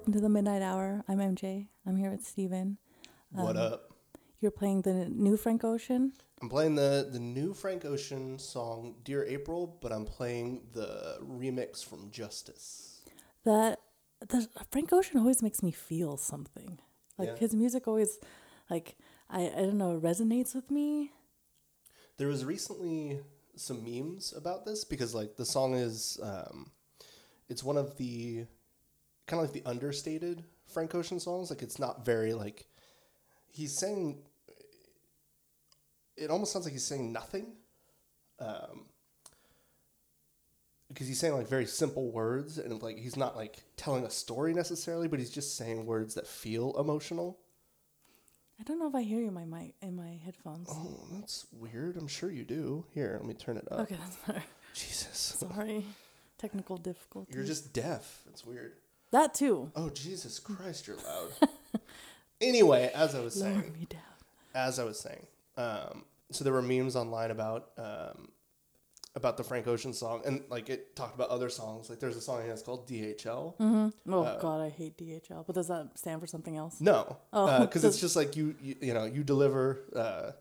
welcome to the Midnight Hour. I'm MJ. I'm here with Steven. What up? You're playing the new Frank Ocean. I'm playing the the new Frank Ocean song "Dear April," but I'm playing the remix from Justice. That the Frank Ocean always makes me feel something. Like Yeah. his music always, like I I don't know, resonates with me. There was recently some memes about this because like the song is um, it's one of the kind of like the understated Frank Ocean songs. Like it's not very like he's saying. It almost sounds like he's saying nothing. Um, because he's saying like very simple words and like he's not like telling a story necessarily, but he's just saying words that feel emotional. I don't know if I hear you in my mic in my headphones. Oh, that's weird. I'm sure you do. Here, let me turn it up. Okay, that's better. Jesus. Sorry, technical difficulties. You're just deaf. It's weird. That too. Oh, Jesus Christ, you're loud. anyway, as I was Lower saying, as I was saying, um, so there were memes online about um, about the Frank Ocean song, and like it talked about other songs. Like there's a song that's called DHL. Oh Uh, God, I hate DHL. But does that stand for something else? No, Oh, because does- it's just like you, you, you know, you deliver, uh,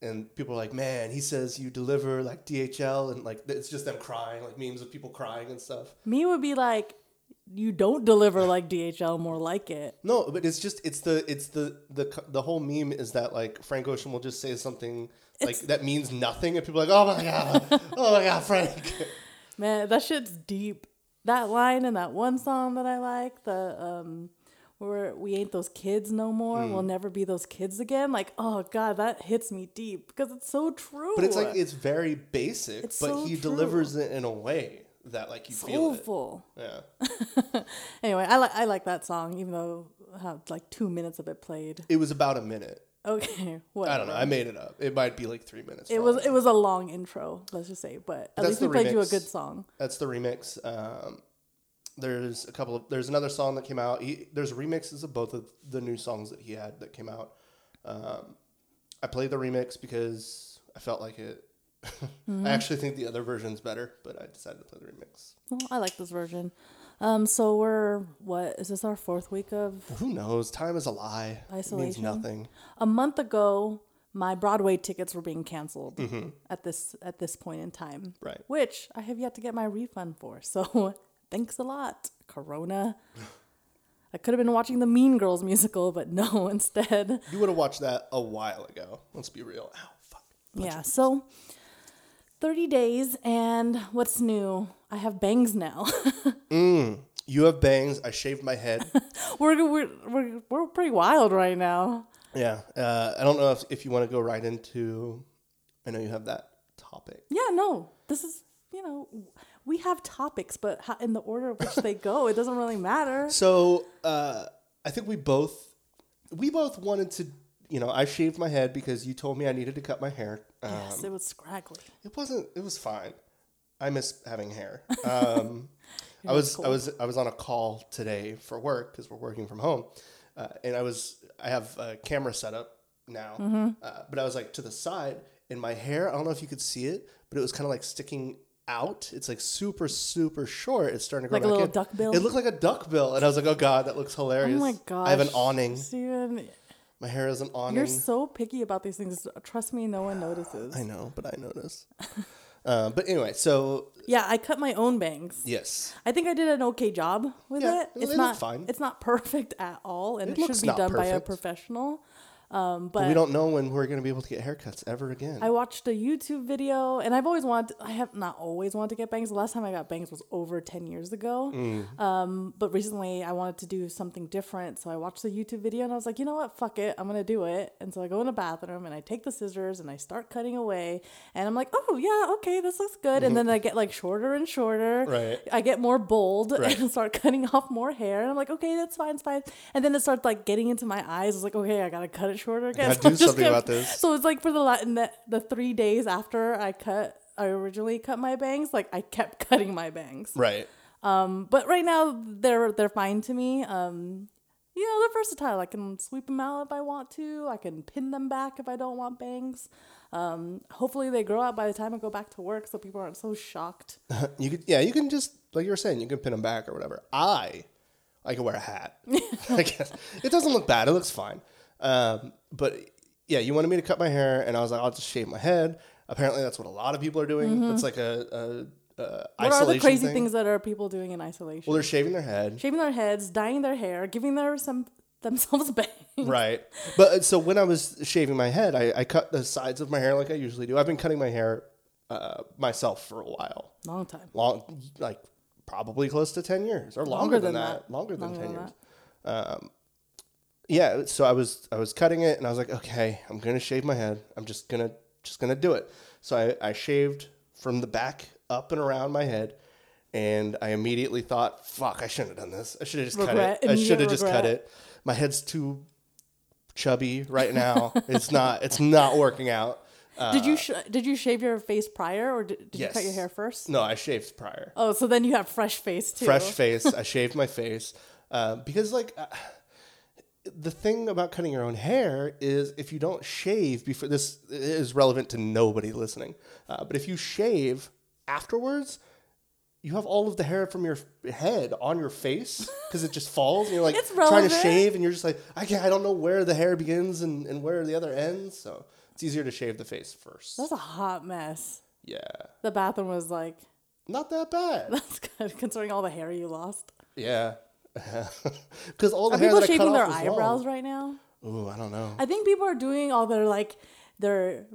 and people are like, man, he says you deliver like DHL, and like it's just them crying, like memes of people crying and stuff. Me would be like, you don't deliver like DHL, more like it. No, but it's just it's the it's the the the whole meme is that like Frank Ocean will just say something like that means nothing, and people are like, oh my god, oh my god, Frank. Man, that shit's deep. That line in that one song that I like, the um where we ain't those kids no more, Hmm. we'll never be those kids again. Like, oh god, that hits me deep because it's so true. But it's like it's very basic, It's but so he true. delivers it in a way that like you feel it. soulful. Yeah, Anyway, I like I like that song, even though I like two minutes of it played. it was about a minute. Okay, whatever. I don't know. I made it up. It might be like three minutes. It was it was a long intro, let's just say, but at That's least we played you a good song. That's the remix. Um, there's a couple of there's another song that came out. He, there's remixes of both of the new songs that he had that came out. Um, I played the remix because I felt like it. Mm-hmm. I actually think the other version's better, but I decided to play the remix. Well, I like this version. Um, so we're what is this our fourth week of Who knows? Time is a lie. It means nothing. a month ago my broadway tickets were being canceled Mm-hmm. at this at this point in time Right. which i have yet to get my refund for so thanks a lot corona i could have been watching the mean girls musical but no instead You would have watched that a while ago. Let's be real. Ow, fuck. yeah so 30 days and what's new i have bangs now mm, You have bangs. I shaved my head. we're, we're we're we're pretty wild right now yeah. Uh, I don't know if, if you want to go right into. I know you have that topic. yeah no this is you know we have topics but how, in the order of which they go it doesn't really matter So uh, I think we both we both wanted to. You know, I shaved my head because you told me I needed to cut my hair. Um, yes it was scraggly It wasn't. It was fine. I miss having hair. Um, I was I was I was on a call today for work because we're working from home, uh, and I was I have a camera set up now, Mm-hmm. uh, but I was like to the side, and my hair. I don't know if you could see it, but it was kind of like sticking out. It's like super super short. It's starting to grow Like a back little in. duck bill? It looked like a duck bill, and I was like, oh god, that looks hilarious. Oh my god, I have an awning. Steven, My hair isn't awning. you're so picky about these things. Trust me, no one notices. I know, but I notice. uh, but anyway, so Yeah, I cut my own bangs. yes, I think I did an okay job with Yeah, it. It's look not fine. It's not perfect at all, and It it, should be done by a professional. Um, But but we don't know when we're going to be able to get haircuts ever again. I watched a YouTube video, and I've always wanted. I have not always wanted to get bangs. The last time I got bangs was over ten years ago. Mm. Um, but recently I wanted to do something different, so I watched the YouTube video, and I was like, you know what, fuck it, I'm gonna do it. And so I go in the bathroom, and I take the scissors, and I start cutting away, and I'm like, oh yeah, okay, this looks good. And then I get like shorter and shorter. Mm-hmm. Right. I get more bold Right. and start cutting off more hair, and I'm like, okay, that's fine, it's fine. And then it starts like getting into my eyes. I was like, okay, I gotta cut it shorter So do something about this. So it's like for the Latin, the, the three days after I cut, I originally cut my bangs. Like I kept cutting my bangs. right. Um, but right now they're they're fine to me. Um, you know they're versatile. I can sweep them out if I want to. I can pin them back if I don't want bangs. Um, hopefully they grow out by the time I go back to work, so people aren't so shocked. You could, yeah, you can just like you were saying, you can pin them back or whatever. I, I can wear a hat. I guess it doesn't look bad. It looks fine. Um, but yeah, you wanted me to cut my hair, and I was like, I'll just shave my head. Apparently, that's what a lot of people are doing. It's like a, a, a Mm-hmm. What are the isolation crazy thing. things that are people doing in isolation? Well, they're shaving their head, Shaving their heads, dyeing their hair, giving their some themselves bangs. right? But uh, so when I was shaving my head, I, I cut the sides of my hair like I usually do. I've been cutting my hair uh, myself for a while. Long time. long like probably close to 10 years or longer, than, that. longer than Longer 10 than years um, yeah so i was i was cutting it and i was like okay i'm gonna shave my head. I'm just gonna just gonna do it. So i, I shaved from the back up and around my head and i immediately thought fuck i shouldn't have done this. I should have just Regret, cut it. I should have just cut it. My head's too chubby right now. It's not it's not working out. Did you sh- did you shave your face prior, or did, did you cut your Uh, hair first? no i shaved prior. Oh, so then you have fresh face too. fresh face. I shaved my face. Uh, because, like, uh, the thing about cutting your own hair is if you don't shave before this is relevant to nobody listening, uh, but if you shave afterwards. You have all of the hair from your head on your face because it just falls, and you're like trying to shave, and you're just like, I can't, I don't know where the hair begins and, and where the other ends. So it's easier to shave the face first. That's a hot mess. yeah, The bathroom was like, not that bad. that's good considering all the hair you lost. Yeah, because all the Are people that I cut shaving their was long. eyebrows right now? Ooh, I don't know. I think people are doing all their like their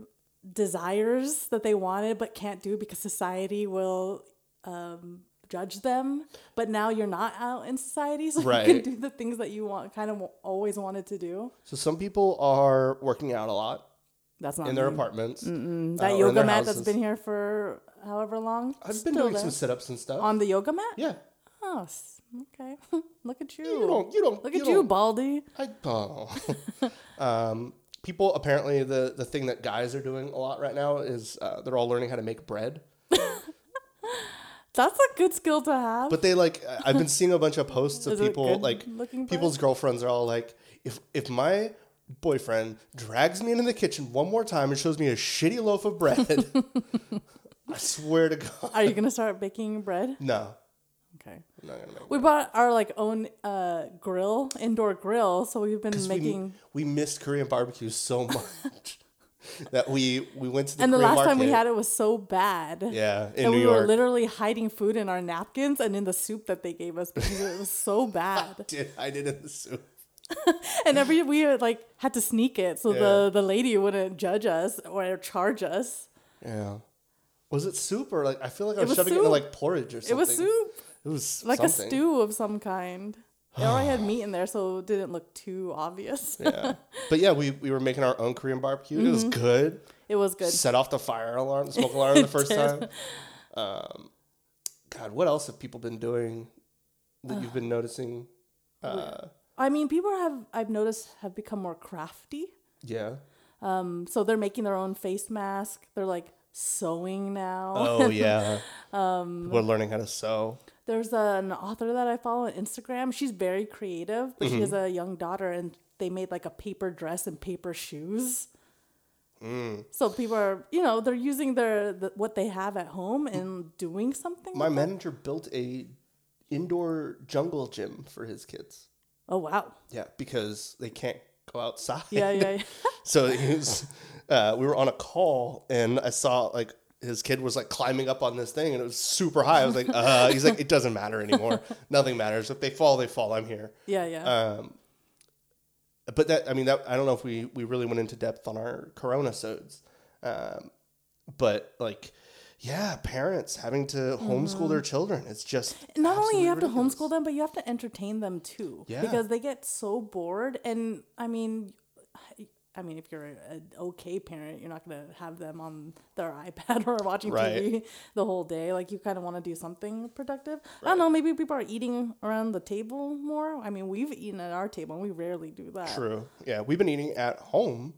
desires that they wanted but can't do because society will um, judge them. But now you're not out in society, so you can do the things that you want, kind of always wanted to do. So some people are working out a lot That's not in their me. apartments. That uh, yoga their mat that's been here for however long. I've been doing there. some sit-ups and stuff. on the yoga mat. yeah, Oh, okay. Look at you. you don't. You don't. Look you at you, don't- Baldy. I, oh. um, people apparently the the thing that guys are doing a lot right now is uh, they're all learning how to make bread. That's a good skill to have. But they like I've been seeing a bunch of posts of people like looking bread? people's girlfriends are all like if if my boyfriend drags me into the kitchen one more time and shows me a shitty loaf of bread, I swear to God, Are you gonna start baking bread? no, Okay. I'm not gonna make. We bought our like own uh, grill, indoor grill, so we've been making. we, missed Korean barbecue so much that we we went to the and the Korean last time we had it was so bad. yeah in and New we were literally hiding food in our napkins and in the soup that they gave us because it was so bad. I did I did in the soup. and every we uh, like had to sneak it so Yeah. the the lady wouldn't judge us or charge us. Yeah. Was it soup or like I feel like I was, was shoving it into soup. like porridge or something. It was soup, It was like something. a stew of some kind. It already had meat in there, so it didn't look too obvious. Yeah. But yeah, we, we were making our own Korean barbecue. It was Mm-hmm. good. It was good. Set off the fire alarm, the smoke alarm the first did. time. Um, God, what else have people been doing that you've been noticing? Uh, I mean, people have I've noticed have become more crafty. yeah. Um, so they're making their own face mask. They're like sewing now. Oh yeah. Um, are learning how to sew. There's an author that I follow on Instagram. She's very creative, but she has Mm-hmm. a young daughter, and they made like a paper dress and paper shoes. Mm. So people are, you know, they're using their the, what they have at home and doing something. My it. manager built a indoor jungle gym for his kids. Oh wow! Yeah, because they can't go outside. Yeah, yeah. yeah. So he was, uh, we were on a call and I saw like his kid was like climbing up on this thing and it was super high. I was like, uh, he's like, it doesn't matter anymore. Nothing matters. If they fall, they fall. I'm here. yeah, yeah. Um, but that I mean that I don't know if we we really went into depth on our Corona-sodes, um, but like. Yeah, parents having to homeschool their children. It's just not only you have absolutely to homeschool them, but you have to entertain them too. Yeah. Because they get so bored, and I mean, I mean, if you're an okay parent, you're not gonna have them on their iPad or watching Right. TV the whole day. Like you kind of want to do something productive. I don't know. Maybe people are eating around the table more. I mean, we've eaten at our table, and we rarely do that. True. Yeah, we've been eating at home.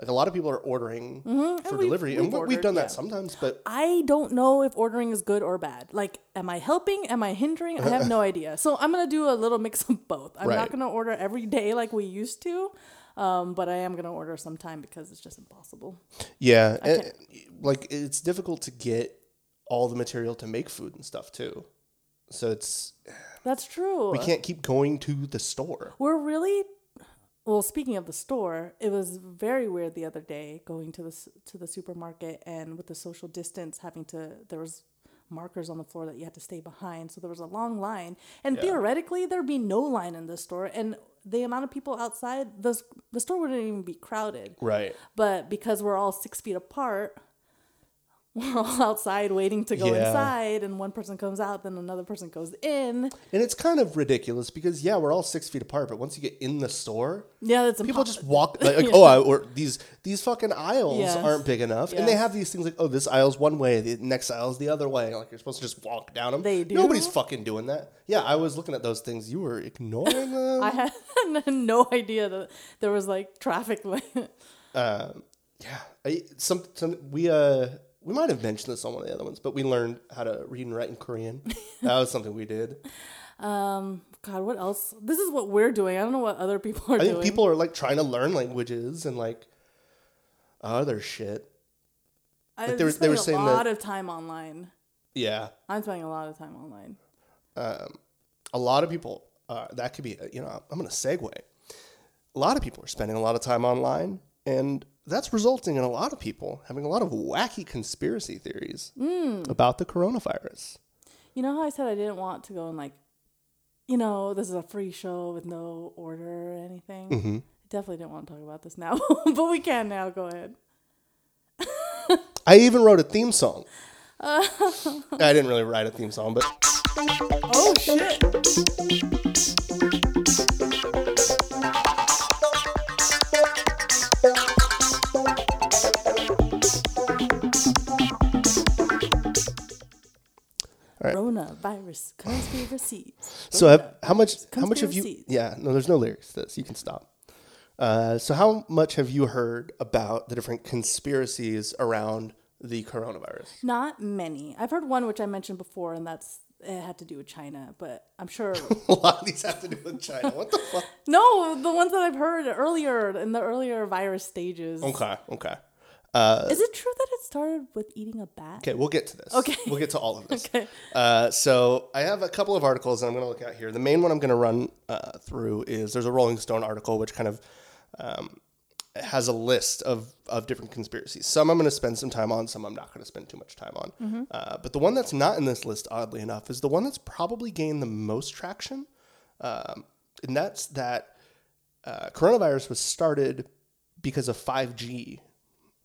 Like a lot of people are ordering for Mm-hmm. we've- delivery, and we've we- we've done that yeah. sometimes. But I don't know if ordering is good or bad. Like, am I helping? Am I hindering? I have no idea. So I'm gonna do a little mix of both. I'm Right. not gonna order every day like we used to, um, but I am gonna order sometime because it's just impossible. yeah, and, like it's difficult to get all the material to make food and stuff too. So it's That's true. we can't keep going to the store. We're really well. Speaking of the store, it was very weird the other day going to the to the supermarket and with the social distance, having to there was markers on the floor that you had to stay behind, so there was a long line. And theoretically, there'd be no line in the store, and the amount of people outside the the store wouldn't even be crowded. Right. But because we're all six feet apart. We're all outside waiting to go Yeah. inside, and one person comes out, then another person goes in. And it's kind of ridiculous because yeah, we're all six feet apart, but once you get in the store, Yeah, that's people impo- just walk like, like, oh, I, or these these fucking aisles Yes. aren't big enough, and they have these things like oh, this aisle's one way, the next aisle's the other way. Like you're supposed to just walk down them. They do? Nobody's fucking doing that. Yeah, I was looking at those things. You were ignoring them. I had no idea that there was like traffic light. yeah, I, some some we uh we might have mentioned this on one of the other ones, but we learned how to read and write in Korean. that was something we did. Um, God, what else? This is what we're doing. I don't know what other people are I think doing. people are like trying to learn languages and like other shit. I, like, they were- they were saying a that- lot of time online. Yeah, I'm spending a lot of time online. Um, a lot of people. Uh, that could be you know I'm gonna segue. A lot of people are spending a lot of time online, and that's resulting in a lot of people having a lot of wacky conspiracy theories about the coronavirus. You know how I said I didn't want to go and like, you know, this is a free show with no order or anything. Mm-hmm. I definitely didn't want to talk about this now, but we can now. Go ahead. I even wrote a theme song. I didn't really write a theme song, but Oh shit! Coronavirus conspiracies. So have, how much? How much have you? Yeah, no, there's no lyrics to this. You can stop. Uh, so how much have you heard about the different conspiracies around the coronavirus? Not many. I've heard one which I mentioned before, and that's it had to do with China. But I'm sure A lot of these have to do with China. What the fuck? no, the ones that I've heard earlier in the earlier virus stages. Okay, okay, Is it true that it started with eating a bat? okay. We'll get to this. Okay. we'll get to all of this. Okay. Uh, so I have a couple of articles that I'm going to look at here. The main one I'm going to run uh, through is there's a Rolling Stone article which kind of um, has a list of, of different conspiracies. Some I'm going to spend some time on, some I'm not going to spend too much time on. Uh, but the one that's not in this list, oddly enough, is the one that's probably gained the most traction, um, and that's that uh, coronavirus was started because of 5G.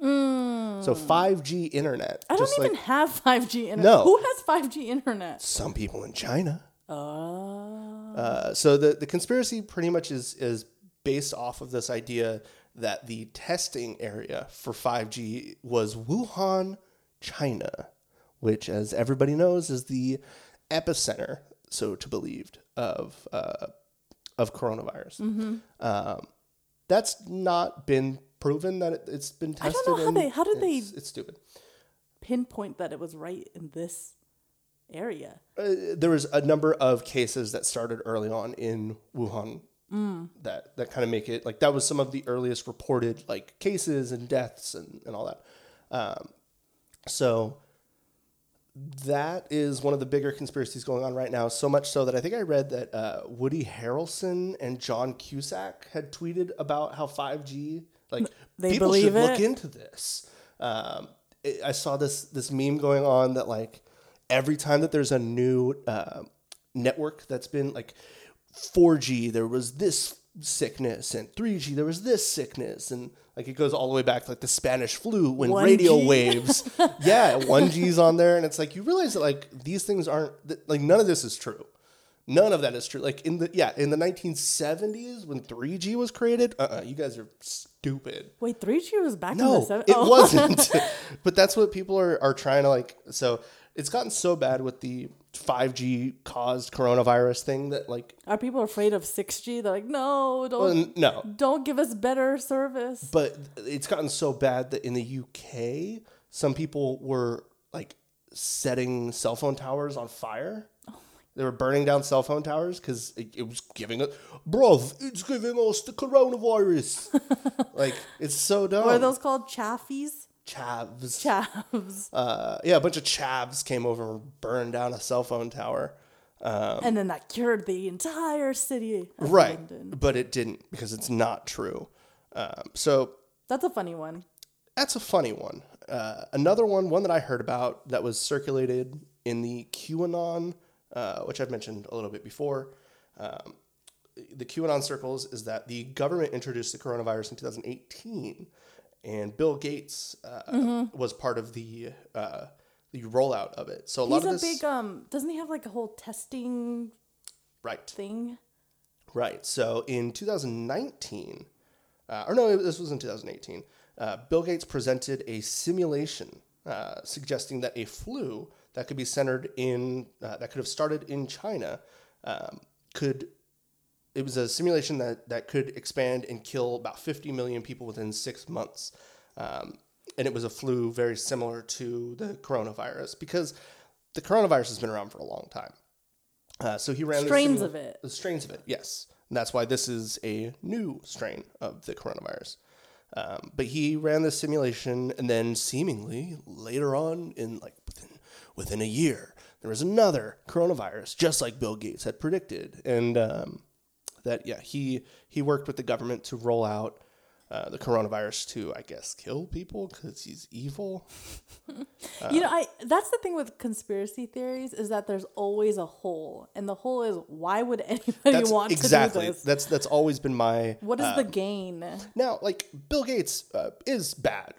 So 5G internet, I don't even like have 5G internet. No. Who has 5G internet? some people in China. Oh. Uh, so the, the conspiracy pretty much is is based off of this idea that the testing area for 5G was Wuhan, China, which, as everybody knows, is the epicenter, so to believed, of uh, of coronavirus. Um, that's not been proven that it, it's been tested. I don't know how they- how did they- it's, It's stupid. Pinpoint that it was right in this area. uh, there was a number of cases that started early on in Wuhan that that kind of make it like that was some of the earliest reported like cases and deaths and, and all that. Um, so that is one of the bigger conspiracies going on right now. So much so that I think I read that uh, Woody Harrelson and John Cusack had tweeted about how 5G like They people should believe look into this. Um, it, I saw this this meme going on that like every time that there's a new uh, network that's been like 4G, there was this sickness, and 3G there was this sickness, and like it goes all the way back to like the Spanish flu when 1G. radio waves. yeah, one G's on there, and it's like you realize that like these things aren't like none of this is true. None of that is true. Like in the yeah in the 1970s when 3G was created, uh, uh you guys are stupid. Wait, 3G was back in No, the seven- it oh. wasn't. but that's what people are, are trying to like. So it's gotten so bad with the 5G caused coronavirus thing that like, Are people afraid of 6G? They're like, no, don't, well, n- no. don't give us better service. But it's gotten so bad that in the UK, some people were like setting cell phone towers on fire. They were burning down cell phone towers because it, it was giving us, bro, it's giving us the coronavirus. like, it's so dumb. What are those called? Chaffies? Chavs. Chavs. uh, yeah, a bunch of chavs came over and burned down a cell phone tower. and then that cured the entire city. of Right, London. but it didn't because it's not true. Um, so That's a funny one. that's a funny one. Uh, another one, one that I heard about that was circulated in the QAnon, uh, which I've mentioned a little bit before. Um, the QAnon circles is that the government introduced the coronavirus in 2018, and Bill Gates uh, was part of the uh, the rollout of it. So a lot He's of a this, big, um, doesn't he have like a whole testing right? thing? Right. So in 2019, uh, or no, this was in 2018, uh, Bill Gates presented a simulation uh, suggesting that a flu that could be centered in, uh, that could have started in China, um, could, it was a simulation that, that could expand and kill about 50 million people within six months. Um, and it was a flu very similar to the coronavirus because the coronavirus has been around for a long time. Uh, so he ran Strains of it. the strains of it, yes. And that's why this is a new strain of the coronavirus. Um, but he ran this simulation, and then seemingly later on, in like within a year, there was another coronavirus, just like Bill Gates had predicted, and um, that yeah, he he worked with the government to roll out uh, the coronavirus to, I guess, kill people because he's evil. you know, I that's the thing with conspiracy theories is that there's always a hole, and the hole is why would anybody want exactly to do this? Exactly, that's that's always been my What is the gain? now like Bill Gates uh, is bad.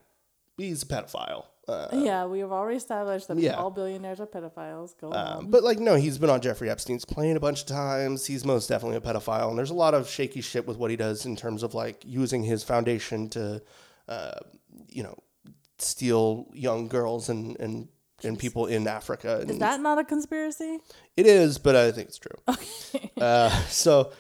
He's a pedophile. Uh, yeah, we have already established that yeah. all billionaires are pedophiles. Go Um, on. but like, no, he's been on Jeffrey Epstein's plane a bunch of times. He's most definitely a pedophile, and there's a lot of shaky shit with what he does in terms of like using his foundation to, uh, you know, steal young girls and and and people in Africa. And Is that not a conspiracy? it is, but I think it's true. Uh, so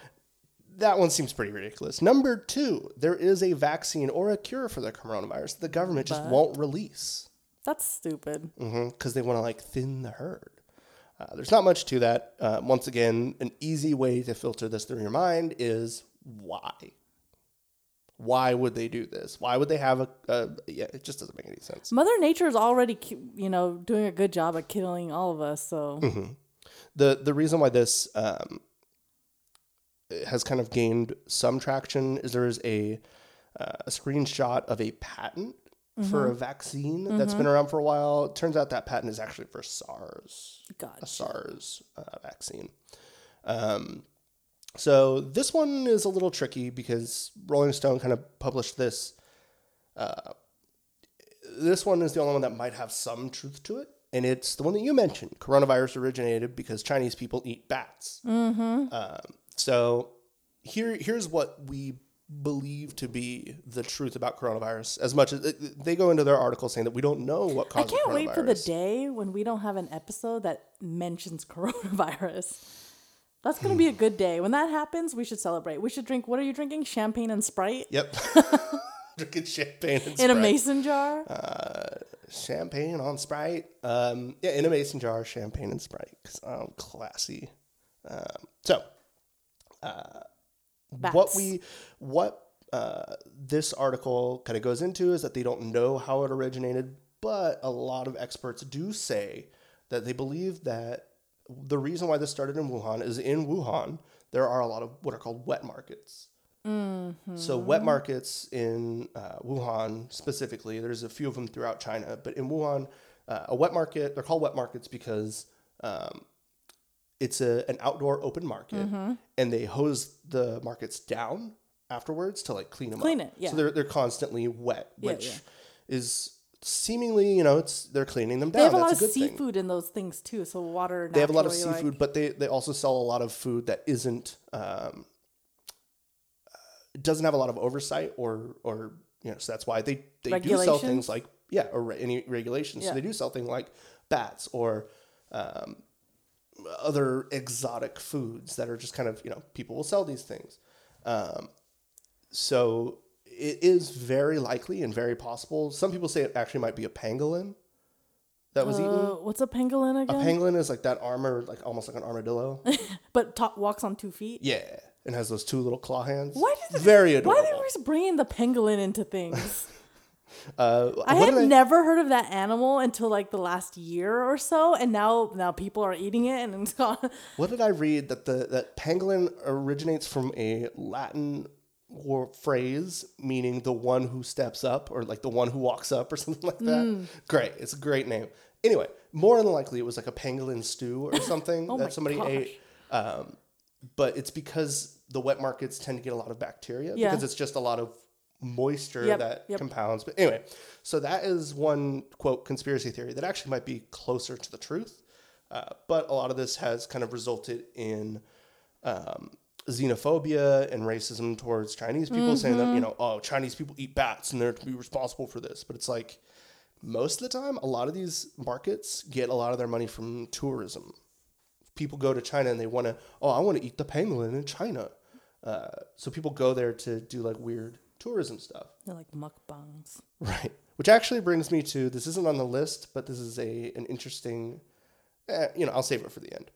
that one seems pretty ridiculous. Number two, there is a vaccine or a cure for the coronavirus. That the government just But- won't release That's stupid. because they want to like thin the herd. Uh, there's not much to that. Uh, once again, an easy way to filter this through your mind is why. Why would they do this? Why would they have a? a yeah, it just doesn't make any sense. Mother Nature is already, you know, doing a good job at killing all of us. So Mm-hmm. The the reason why this um, has kind of gained some traction is there is a uh, a screenshot of a patent for a vaccine that's been around for a while. It turns out that patent is actually for SARS. God, a SARS uh, vaccine. Um, so this one is a little tricky because Rolling Stone kind of published this. Uh, this one is the only one that might have some truth to it, and it's the one that you mentioned. Coronavirus originated because Chinese people eat bats. Mm-hmm. Um, so here, here's what we believe to be the truth about coronavirus. As much as they go into their article saying that we don't know what I can't wait for the day when we don't have an episode that mentions coronavirus. That's gonna be a good day. When that happens, we should celebrate. We should drink. What are you drinking? Champagne and Sprite Yep. Drinking champagne and in a mason jar. Uh, champagne on Sprite. Um, yeah, in a mason jar, champagne and Sprite. Because I'm classy. Um, so, what Bats. we, what uh, this article kind of goes into is that they don't know how it originated, but a lot of experts do say that they believe that the reason why this started in Wuhan is in Wuhan there are a lot of what are called wet markets. So wet markets in uh, Wuhan specifically, there's a few of them throughout China, but in Wuhan, uh, a wet market they're called wet markets because um, it's a an outdoor open market, Mm-hmm. and they hose the markets down afterwards to like clean them Clean up. it, yeah. So they're they're constantly wet, which yeah. is seemingly you know it's they're cleaning them down. They have a That's lot a of good thing. seafood in those things too, so water. They have a lot of seafood, like- but they they also sell a lot of food that isn't um, uh, doesn't have a lot of oversight or or you know so that's why they they do sell things like yeah or re- any regulations. So they do sell things like bats or um, other exotic foods that are just kind of you know people will sell these things. Um, so it is very likely and very possible. Some people say it actually might be a pangolin that was eaten. Uh, what's a pangolin again? A pangolin is like that armor, like almost like an armadillo. but ta- walks on two feet. yeah, and has those two little claw hands. Why did very Why adorable? are they always bringing the pangolin into things? uh, I had did never heard of that animal until like the last year or so, and now now people are eating it, and it's gone. What did I read that the that pangolin originates from a Latin phrase meaning the one who steps up or like the one who walks up or something like that. Mm. Great, it's a great name. Anyway, more than likely it was like a pangolin stew or something Oh that somebody gosh. ate. Um, but it's because the wet markets tend to get a lot of bacteria Yeah. because it's just a lot of moisture Yep, that yep. compounds. But anyway, so that is one quote conspiracy theory that actually might be closer to the truth. Uh, but a lot of this has kind of resulted in um, xenophobia and racism towards Chinese people, saying that you know, oh, Chinese people eat bats and they're to be responsible for this. But it's like most of the time, a lot of these markets get a lot of their money from tourism. People go to China and they want to, oh, I want to eat the pangolin in China. Uh, so people go there to do like weird tourism stuff. They're like mukbangs. Right. Which actually brings me to this isn't on the list, but this is a an interesting. Eh, you know, I'll save it for the end.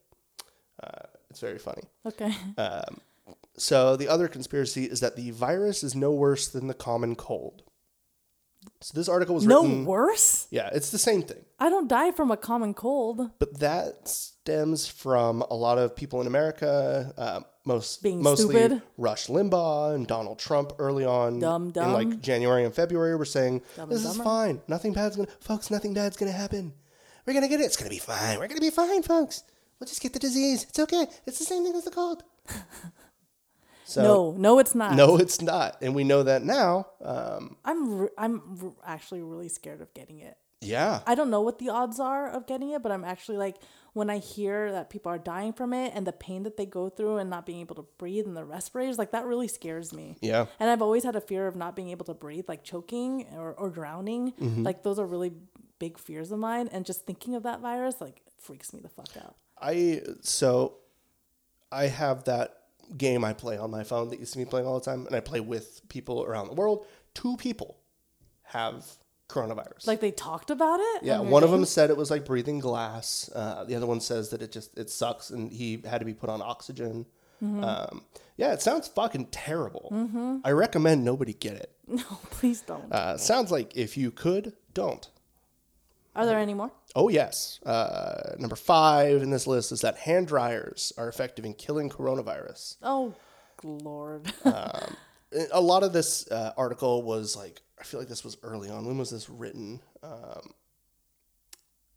Uh, it's very funny. Okay. So the other conspiracy is that the virus is no worse than the common cold. So this article was no written. worse. Yeah, it's the same thing, I don't die from a common cold. but that stems from a lot of people in America, uh, most Being mostly stupid. Rush Limbaugh and Donald Trump early on Dumb, dumb. in like January and February were saying Dumb this is fine, nothing bad's gonna, folks, nothing bad's gonna happen. We're gonna get it. It's gonna be fine. We're gonna be fine, folks. We'll just get the disease. It's okay. It's the same thing as the cold. So no, no, it's not. no, it's not, and we know that now. Um, I'm re- I'm re- actually really scared of getting it. yeah, I don't know what the odds are of getting it, but I'm actually like when I hear that people are dying from it and the pain that they go through and not being able to breathe and the respirators, like that really scares me. yeah. And I've always had a fear of not being able to breathe, like choking or, or drowning. Mm-hmm. Like those are really big fears of mine. And just thinking of that virus, like freaks me the fuck out. I so I have that game I play on my phone that you see me playing all the time, and I play with people around the world. Two people have coronavirus. Like they talked about it. yeah, on one of them said it was like breathing glass. Uh, the other one says that it just it sucks, and he had to be put on oxygen. Mm-hmm. Um, yeah, it sounds fucking terrible. I recommend nobody get it. No, please don't. Uh, sounds like if you could, don't. Are there any more? Oh, yes. Uh, number five in this list is that hand dryers are effective in killing coronavirus. Oh, Lord. A lot of this uh, article was like, I feel like this was early on. When was this written? Um,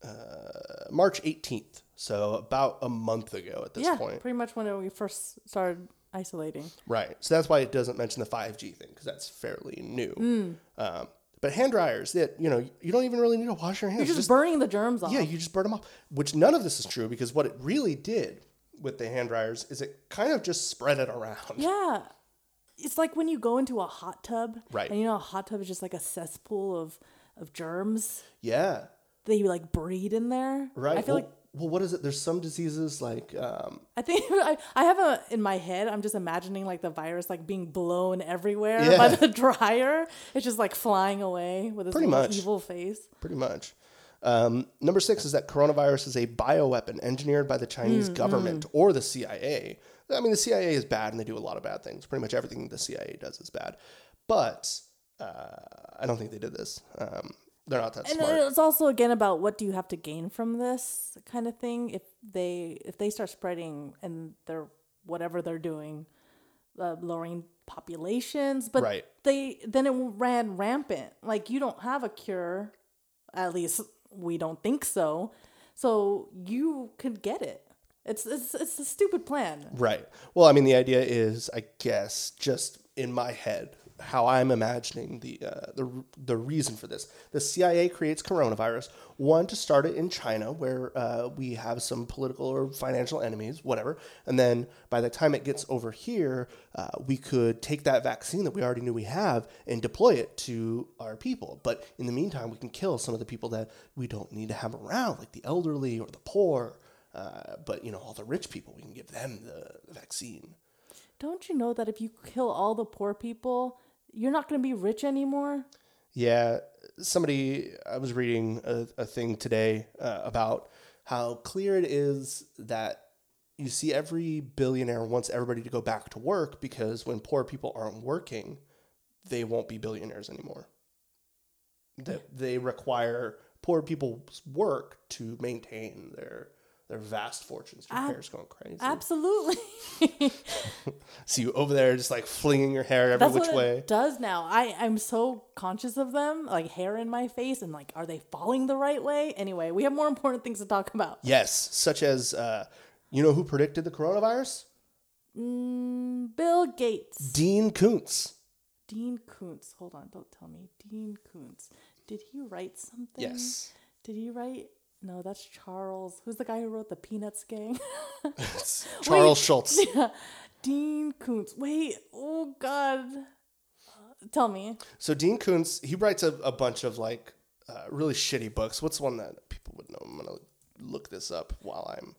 uh, March 18th. So about a month ago at this yeah, point. pretty much when we first started isolating. Right. So that's why it doesn't mention the 5G thing because that's fairly new. Hmm. Um, but hand dryers, that you know, you don't even really need to wash your hands. You're just, burning the germs off. Yeah, you just burn them off. Which none of this is true because what it really did with the hand dryers is it kind of just spread it around. Yeah. It's like when you go into a hot tub. Right. And you know a hot tub is just like a cesspool of, of germs Yeah. that you like breed in there. Right. I feel well, like well, what is it? There's some diseases like um, I think I, I have a in my head. I'm just imagining like the virus like being blown everywhere Yeah. by the dryer. It's just like flying away with this Pretty little much. evil face. pretty much. Um, number six is that coronavirus is a bioweapon engineered by the Mm, Chinese government or the CIA. I mean, the CIA is bad and they do a lot of bad things. Pretty much everything the CIA does is bad. But uh, I don't think they did this. Um, they're not that And smart. it's also again about what do you have to gain from this kind of thing. If they if they start spreading and they're whatever they're doing, uh, lowering populations, but Right. they then it ran rampant. Like you don't have a cure, at least we don't think so. So you could get it It's it's it's a stupid plan. Right. Well, I mean, the idea is, I guess, just in my head, how I'm imagining the uh, the the reason for this. The CIA creates coronavirus one to start it in China, where uh, we have some political or financial enemies, whatever, and then by the time it gets over here, uh, we could take that vaccine that we already knew we have and deploy it to our people. But in the meantime, we can kill some of the people that we don't need to have around, like the elderly or the poor. Uh, but you know, all the rich people, we can give them the, the vaccine. Don't you know that if you kill all the poor people, you're not going to be rich anymore? Yeah, somebody I was reading a, a thing today uh, about how clear it is that you see every billionaire wants everybody to go back to work because when poor people aren't working, they won't be billionaires anymore. That they require poor people's work to maintain their their vast fortunes. Your Ab- hair's going crazy. Absolutely. See you over there just like flinging your hair every That's which way. it does now. I I'm so conscious of them, like hair in my face, and like, are they falling the right way? Anyway, we have more important things to talk about. Yes, such as uh, you know who predicted the coronavirus? Mm, Bill Gates, Dean Koontz. Dean Koontz. Hold on, don't tell me. Dean Koontz. Did he write something? Yes. Did he write? No, that's Charles. Who's the guy who wrote the Peanuts gang? Charles Schulz. Yeah. Dean Koontz. Wait. Oh God. Uh, tell me. So Dean Koontz, he writes a, a bunch of like uh, really shitty books. What's one that people would know? I'm gonna look this up while I'm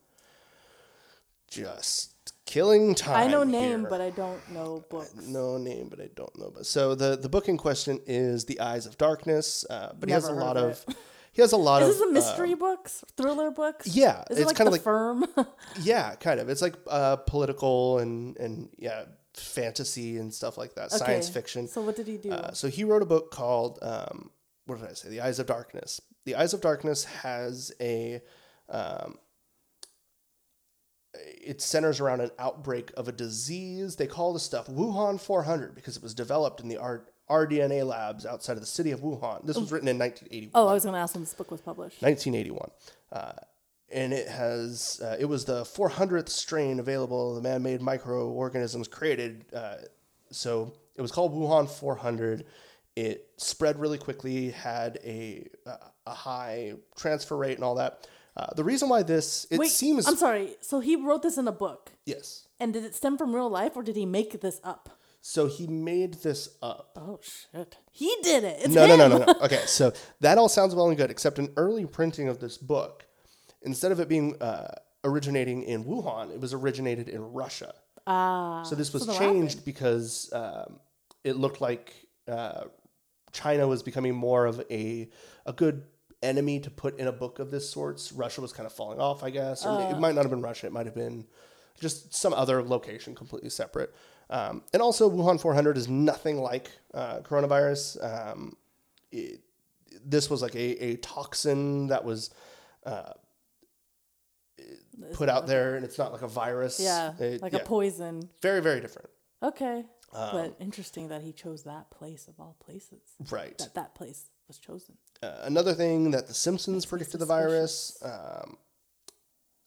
just killing time. I know name, here. but I don't know books. no name, but I don't know. But so the the book in question is The Eyes of Darkness. Uh, but he has a lot of he has a lot Is of this a uh, mystery books, thriller books? yeah, Is it it's like kinda the like- firm? yeah, kind of. It's like uh, political and and yeah, fantasy and stuff like that. Science fiction. So what did he do? Uh, so he wrote a book called um, what did I say? The Eyes of Darkness. The Eyes of Darkness has a um, it centers around an outbreak of a disease. They call the stuff Wuhan 400 because it was developed in the R- rDNA labs outside of the city of Wuhan. This was written in 1981. oh, I was going to ask when this book was published. 1981. Uh, and it has uh, it was the 400th strain available of the man-made microorganisms created. Uh, so it was called Wuhan 400. It spread really quickly, had a uh, a high transfer rate and all that. Uh, the reason why this it Wait, seems I'm sorry. So he wrote this in a book, yes. and did it stem from real life, or did he make this up? So he made this up. Oh shit, he did it. It's No, no, no, no, no. Okay, so that all sounds well and good, except an early printing of this book, instead of it being uh, originating in Wuhan, it was originated in Russia. Ah, So this was changed because um, it looked like uh, China was becoming more of a a good enemy to put in a book of this sorts. Russia was kind of falling off, I guess, or Uh. it might not have been Russia. It might have been just some other location completely separate. Um, and also, Wuhan 400 is nothing like uh, coronavirus. Um, it, this was like a, a toxin that was put out there, and it's not like a virus. Yeah, It- like yeah, a poison. very very different. Okay, Um, but interesting that he chose that place of all places. Right. That that place was chosen. Uh, another thing that The Simpsons predicted the virus. Um,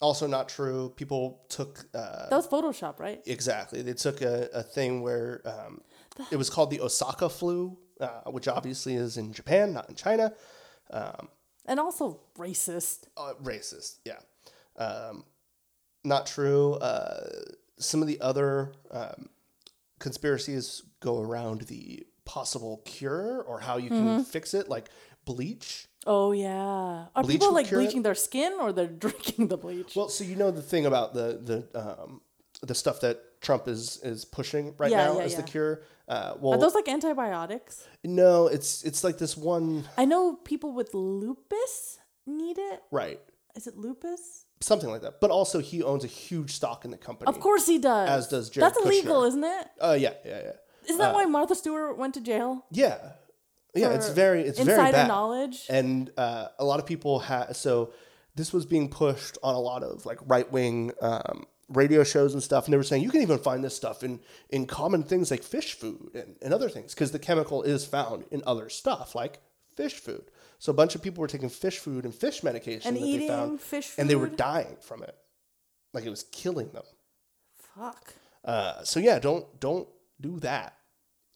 also not true. People took uh, That was Photoshop, right? exactly. They took a, a thing where um, it was called the Osaka flu, uh, which obviously is in Japan, not in China. Um, And also racist. uh, racist, yeah. Um, not true. Uh, some of the other um, conspiracies go around the possible cure or how you can Mm-hmm. fix it, like bleach. Oh yeah. Are Bleach people like cure it? bleaching their skin or they're drinking the bleach? Well, so you know the thing about the the um, the stuff that Trump is is pushing right Yeah, now yeah, as the cure. Uh, well, Are those like antibiotics? no, it's it's like this one I know people with lupus need it. right, Is it lupus? something like that. But also, he owns a huge stock in the company. Of course he does. As does Jared That's illegal, isn't it? Uh, yeah, yeah, yeah, Isn't that why Martha Stewart went to jail? yeah, yeah. It's very it's insider very bad. knowledge. and uh, a lot of people had so this was being pushed on a lot of like right wing um, radio shows and stuff, and they were saying you can even find this stuff in in common things like fish food and, and other things because the chemical is found in other stuff like fish food. So a bunch of people were taking fish food and fish medication And that eating they found, and they were dying from it. like it was killing them. Fuck. Uh, so yeah, don't don't do that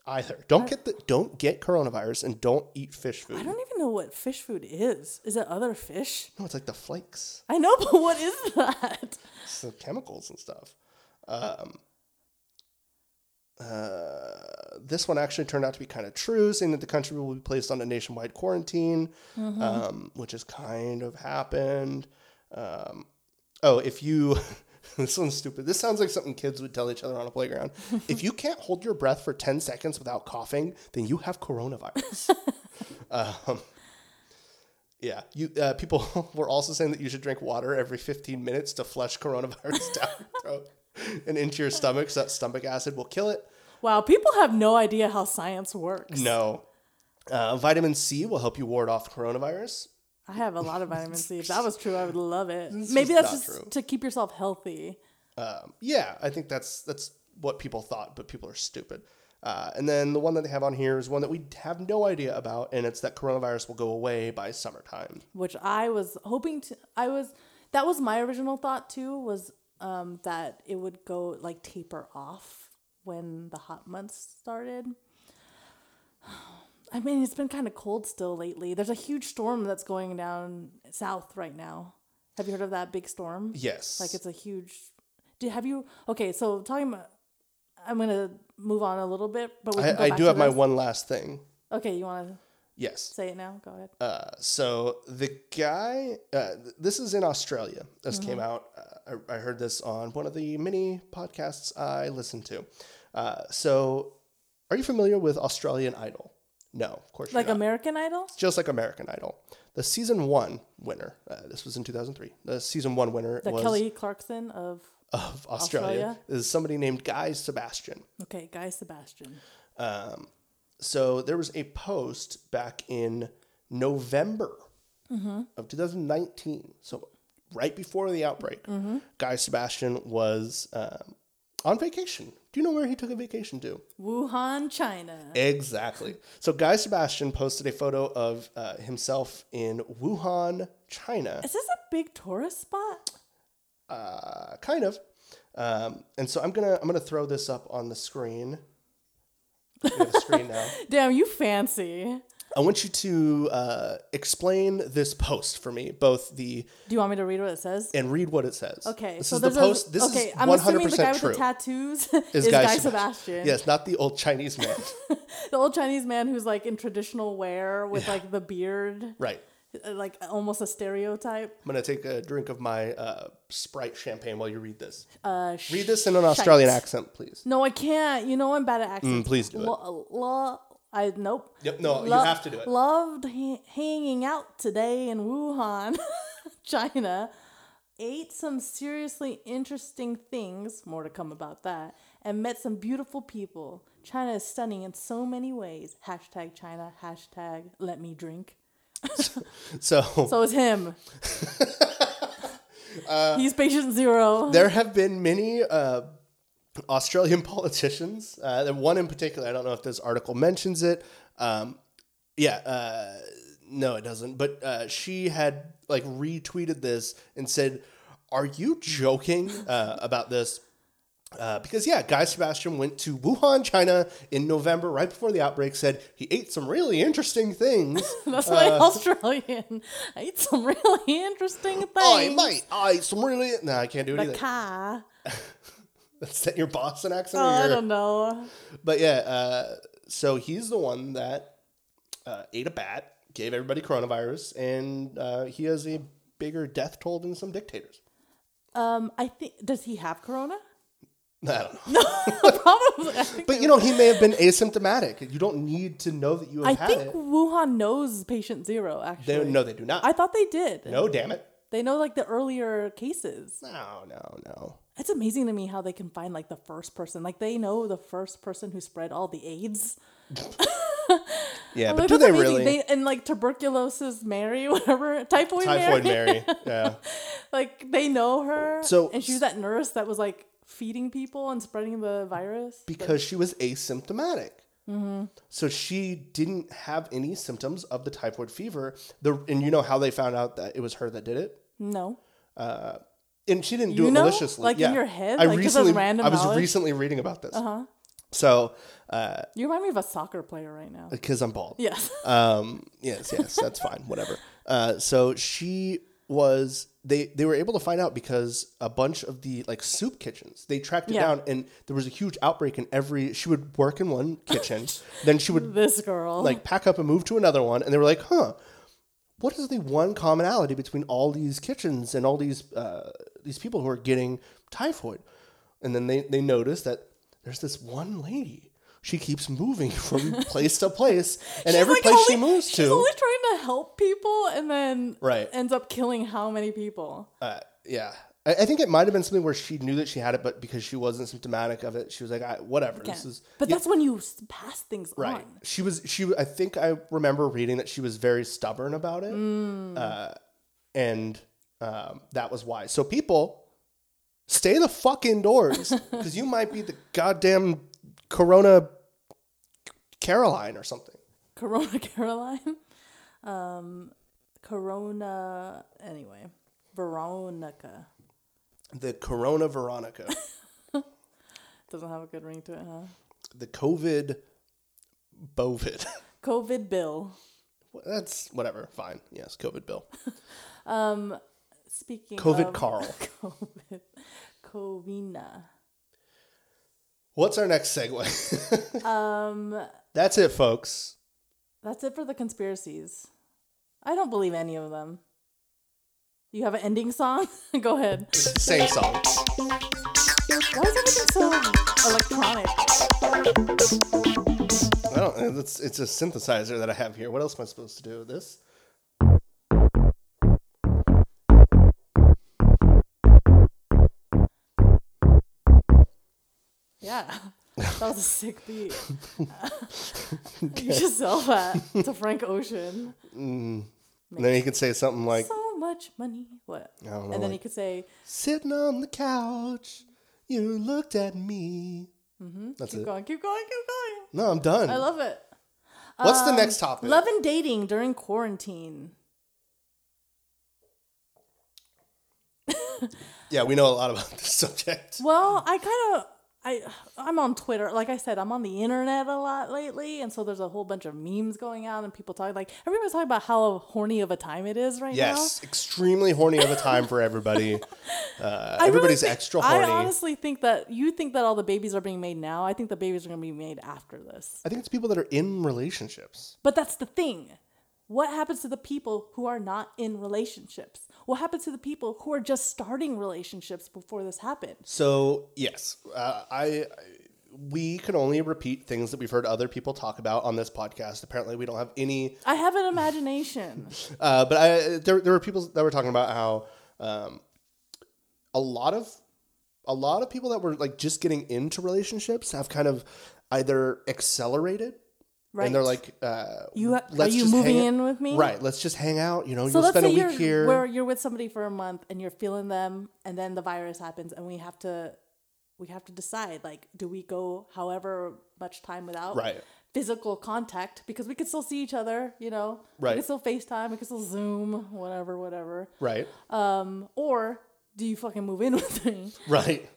either. Don't get the don't get coronavirus and don't eat fish food. I don't even know what fish food is. Is it other fish? No, it's like the flakes, I know, but what is that? it's the chemicals and stuff. Um, uh, this one actually turned out to be kind of true, saying that the country will be placed on a nationwide quarantine, um, which has kind of happened. Um, oh, if you. This one's stupid. This sounds like something kids would tell each other on a playground. if you can't hold your breath for 10 seconds without coughing, then you have coronavirus. um, yeah, you uh, people were also saying that you should drink water every 15 minutes to flush coronavirus down your throat and into your stomach, so that stomach acid will kill it. Wow, people have no idea how science works. No, uh, vitamin C will help you ward off coronavirus. I have a lot of vitamin C. If that was true, I would love it. It's Maybe just that's just true. to keep yourself healthy. Um, yeah, I think that's that's what people thought, but people are stupid. Uh, and then the one that they have on here is one that we have no idea about, and it's that coronavirus will go away by summertime. which I was hoping to. I was that was my original thought too. Was um, that it would go like taper off when the hot months started. I mean, it's been kind of cold still lately. There's a huge storm that's going down south right now. Have you heard of that big storm? Yes, Like it's a huge. Do have you? Okay, so talking about. I'm gonna move on a little bit, but we can go I, I do have my one last thing. Okay, you want to Yes. say it now? Go ahead. Uh, so the guy, uh, this is in Australia. This came out. Uh, I, I heard this on one of the many podcasts I listened to. Uh, so, are you familiar with Australian Idol? No, of course Like not. American Idol. Just like American Idol, the season one winner. Uh, this was in 2003. The season one winner The was Kelly Clarkson of of Australia, Australia? is somebody named Guy Sebastian. Okay, Guy Sebastian. Um, so there was a post back in November of 2019. So right before the outbreak, Guy Sebastian was um, on vacation. Do you know where he took a vacation to? Wuhan, China. Exactly. So Guy Sebastian posted a photo of uh, himself in Wuhan, China. Is this a big tourist spot? Uh, kind of. Um, and so I'm gonna I'm gonna throw this up on the screen. We have a screen now. Damn, you fancy. I want you to uh, explain this post for me, both the Do you want me to read what it says? and read what it says. Okay, this so is the post. A, This okay, is I'm assuming the guy percent with true. the tattoos Is is, Guy Guy, Sebast- Sebastian. Yes, not the old Chinese man. the old Chinese man who's like in traditional wear with like the beard, right. uh, like almost a stereotype. I'm gonna take a drink of my uh, Sprite champagne while you read this. Uh, Read this in an Australian shite. accent, please. No, I can't. You know I'm bad at accents. Mm, please do it. I nope. Yep, no, you have to do it. Loved ha- hanging out today in Wuhan, China. Ate some seriously interesting things, more to come about that, and met some beautiful people. China is stunning in so many ways. Hashtag China, hashtag let me drink. So So is him. He's patient zero. Uh, there have been many uh, Australian politicians. Uh, the one in particular, I don't know if this article mentions it. Um, yeah, uh, no, it doesn't. But uh, she had like retweeted this and said, "Are you joking uh, about this?" Uh, because yeah, Guy Sebastian went to Wuhan, China in November, right before the outbreak. Said he ate some really interesting things. That's my Australian. I ate some really interesting things. Oh I might, I ate some really. No, I can't do it The either. car. Is that your Boston accent? Oh, or I don't know. But yeah, uh, so he's the one that uh, ate a bat, gave everybody coronavirus, and uh, he has a bigger death toll than some dictators. Um, I think does he have corona? I don't know. No, Probably. But you know, he may have been asymptomatic. You don't need to know that you have I think it. Wuhan knows patient zero. Actually, They, no, they do not. I thought they did. no, damn it. They know like the earlier cases. No, no, no. It's amazing to me how they can find like the first person. Like they know the first person who spread all the AIDS. Yeah, but like, do they amazing. really? They, and like tuberculosis Mary, whatever typhoid, Typhoid Mary. Mary. Yeah. like they know her. So- and she was that nurse that was like feeding people and spreading the virus. Because she was asymptomatic. Mm-hmm. So she didn't have any symptoms of the typhoid fever. The and you know how they found out that it was her that did it? No. And she didn't do You it know? maliciously. Like, in yeah. your head? I Like, recently, random I was knowledge? recently reading about this. Uh-huh. So, uh, You remind me of a soccer player right now. because I'm bald. Yes. Um, yes, yes, that's fine. Whatever. Uh, so she was they they were able to find out because a bunch of the like soup kitchens they tracked it Yeah. down and there was a huge outbreak in every she would work in one kitchen then she would this girl. like pack up and move to another one and they were like huh what is the one commonality between all these kitchens and all these uh, these people who are getting typhoid and then they they noticed that there's this one lady she keeps moving from place to place and She's, every like, place she moves she's to she's only trying to help people and then Right. ends up killing how many people? uh, yeah I, I think it might have been something where she knew that she had it but because she wasn't symptomatic of it she was like I, whatever this is but Yeah, that's when you pass things right on. she was she i think i remember reading that she was very stubborn about it Mm. uh, and um, that was why so people stay the fuck indoors because you might be the goddamn corona caroline or something Corona Caroline. Um, Corona. Anyway, Veronica the corona veronica doesn't have a good ring to it, huh? the covid bovid COVID Bill. that's whatever fine yes covid bill Um, speaking covid of carl COVID, Covina. what's our next segue Um, that's it folks that's it for the conspiracies. I don't believe any of them. You have an ending song? Go ahead. same song Why is everything so electronic? I don't. Uh, it's it's a synthesizer that I have here. What else am I supposed to do with this? Yeah, that was a sick beat. you should sell that to Frank Ocean. Mm. And then he could say something like, so much money. What? I don't know, and then he could say, "Sitting on the couch, you looked at me." Mm-hmm. That's keep it. going, keep going, keep going. No, I'm done. I love it. What's the next topic? Love and dating during quarantine. yeah, we know a lot about this subject. Well, I kind of I I'm on Twitter. Like I said, I'm on the internet a lot lately, and so there's a whole bunch of memes going out and people talking like everybody's talking about how horny of a time it is right now. Yes, extremely horny of a time for everybody. Uh. I really everybody's think- extra horny. I honestly think that you think that all the babies are being made now. I think the babies are going to be made after this. I think it's people that are in relationships. But that's the thing. What happens to the people who are not in relationships? What happens to the people who are just starting relationships before this happened? So yes, uh, I, I we can only repeat things that we've heard other people talk about on this podcast. Apparently, we don't have any I have an imagination. Uh, but I, there, there were people that were talking about how um, a lot of a lot of people that were like just getting into relationships have kind of either accelerated Right. and they're like, uh, You ha- are you just moving in with me? Right. Let's just hang out. You know, So you'll spend a say week you're here. where you're with somebody for a month and you're feeling them, and then the virus happens, and we have to we have to decide like, do we go however much time without Right. physical contact because we could still see each other, you know, Right. We could still FaceTime, we could still Zoom, whatever, whatever. right. Um, or do you fucking move in with me? right.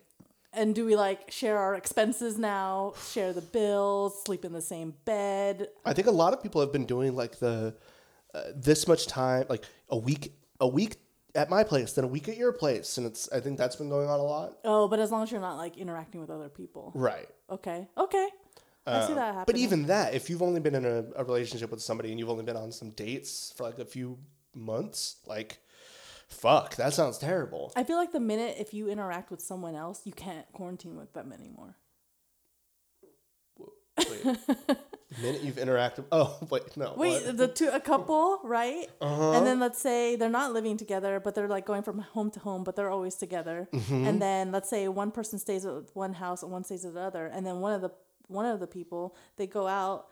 And do we like share our expenses now, share the bills, sleep in the same bed? I think a lot of people have been doing like the uh, this much time, like a week, a week at my place, then a week at your place, and it's. I think that's been going on a lot. Oh, but as long as you're not like interacting with other people. Right. Okay. Okay. I see that happening. Uh, But even that, if you've only been in a, a relationship with somebody and you've only been on some dates for like a few months, like, fuck, that sounds terrible. I feel like the minute if you interact with someone else, you can't quarantine with them anymore. Wait, the minute you've interacted, oh wait, no, Wait, what? the two a couple, right? Uh-huh. And then let's say they're not living together, but they're like going from home to home, but they're always together. Mm-hmm. And then let's say one person stays at one house and one stays at the other, and then one of the one of the people they go out.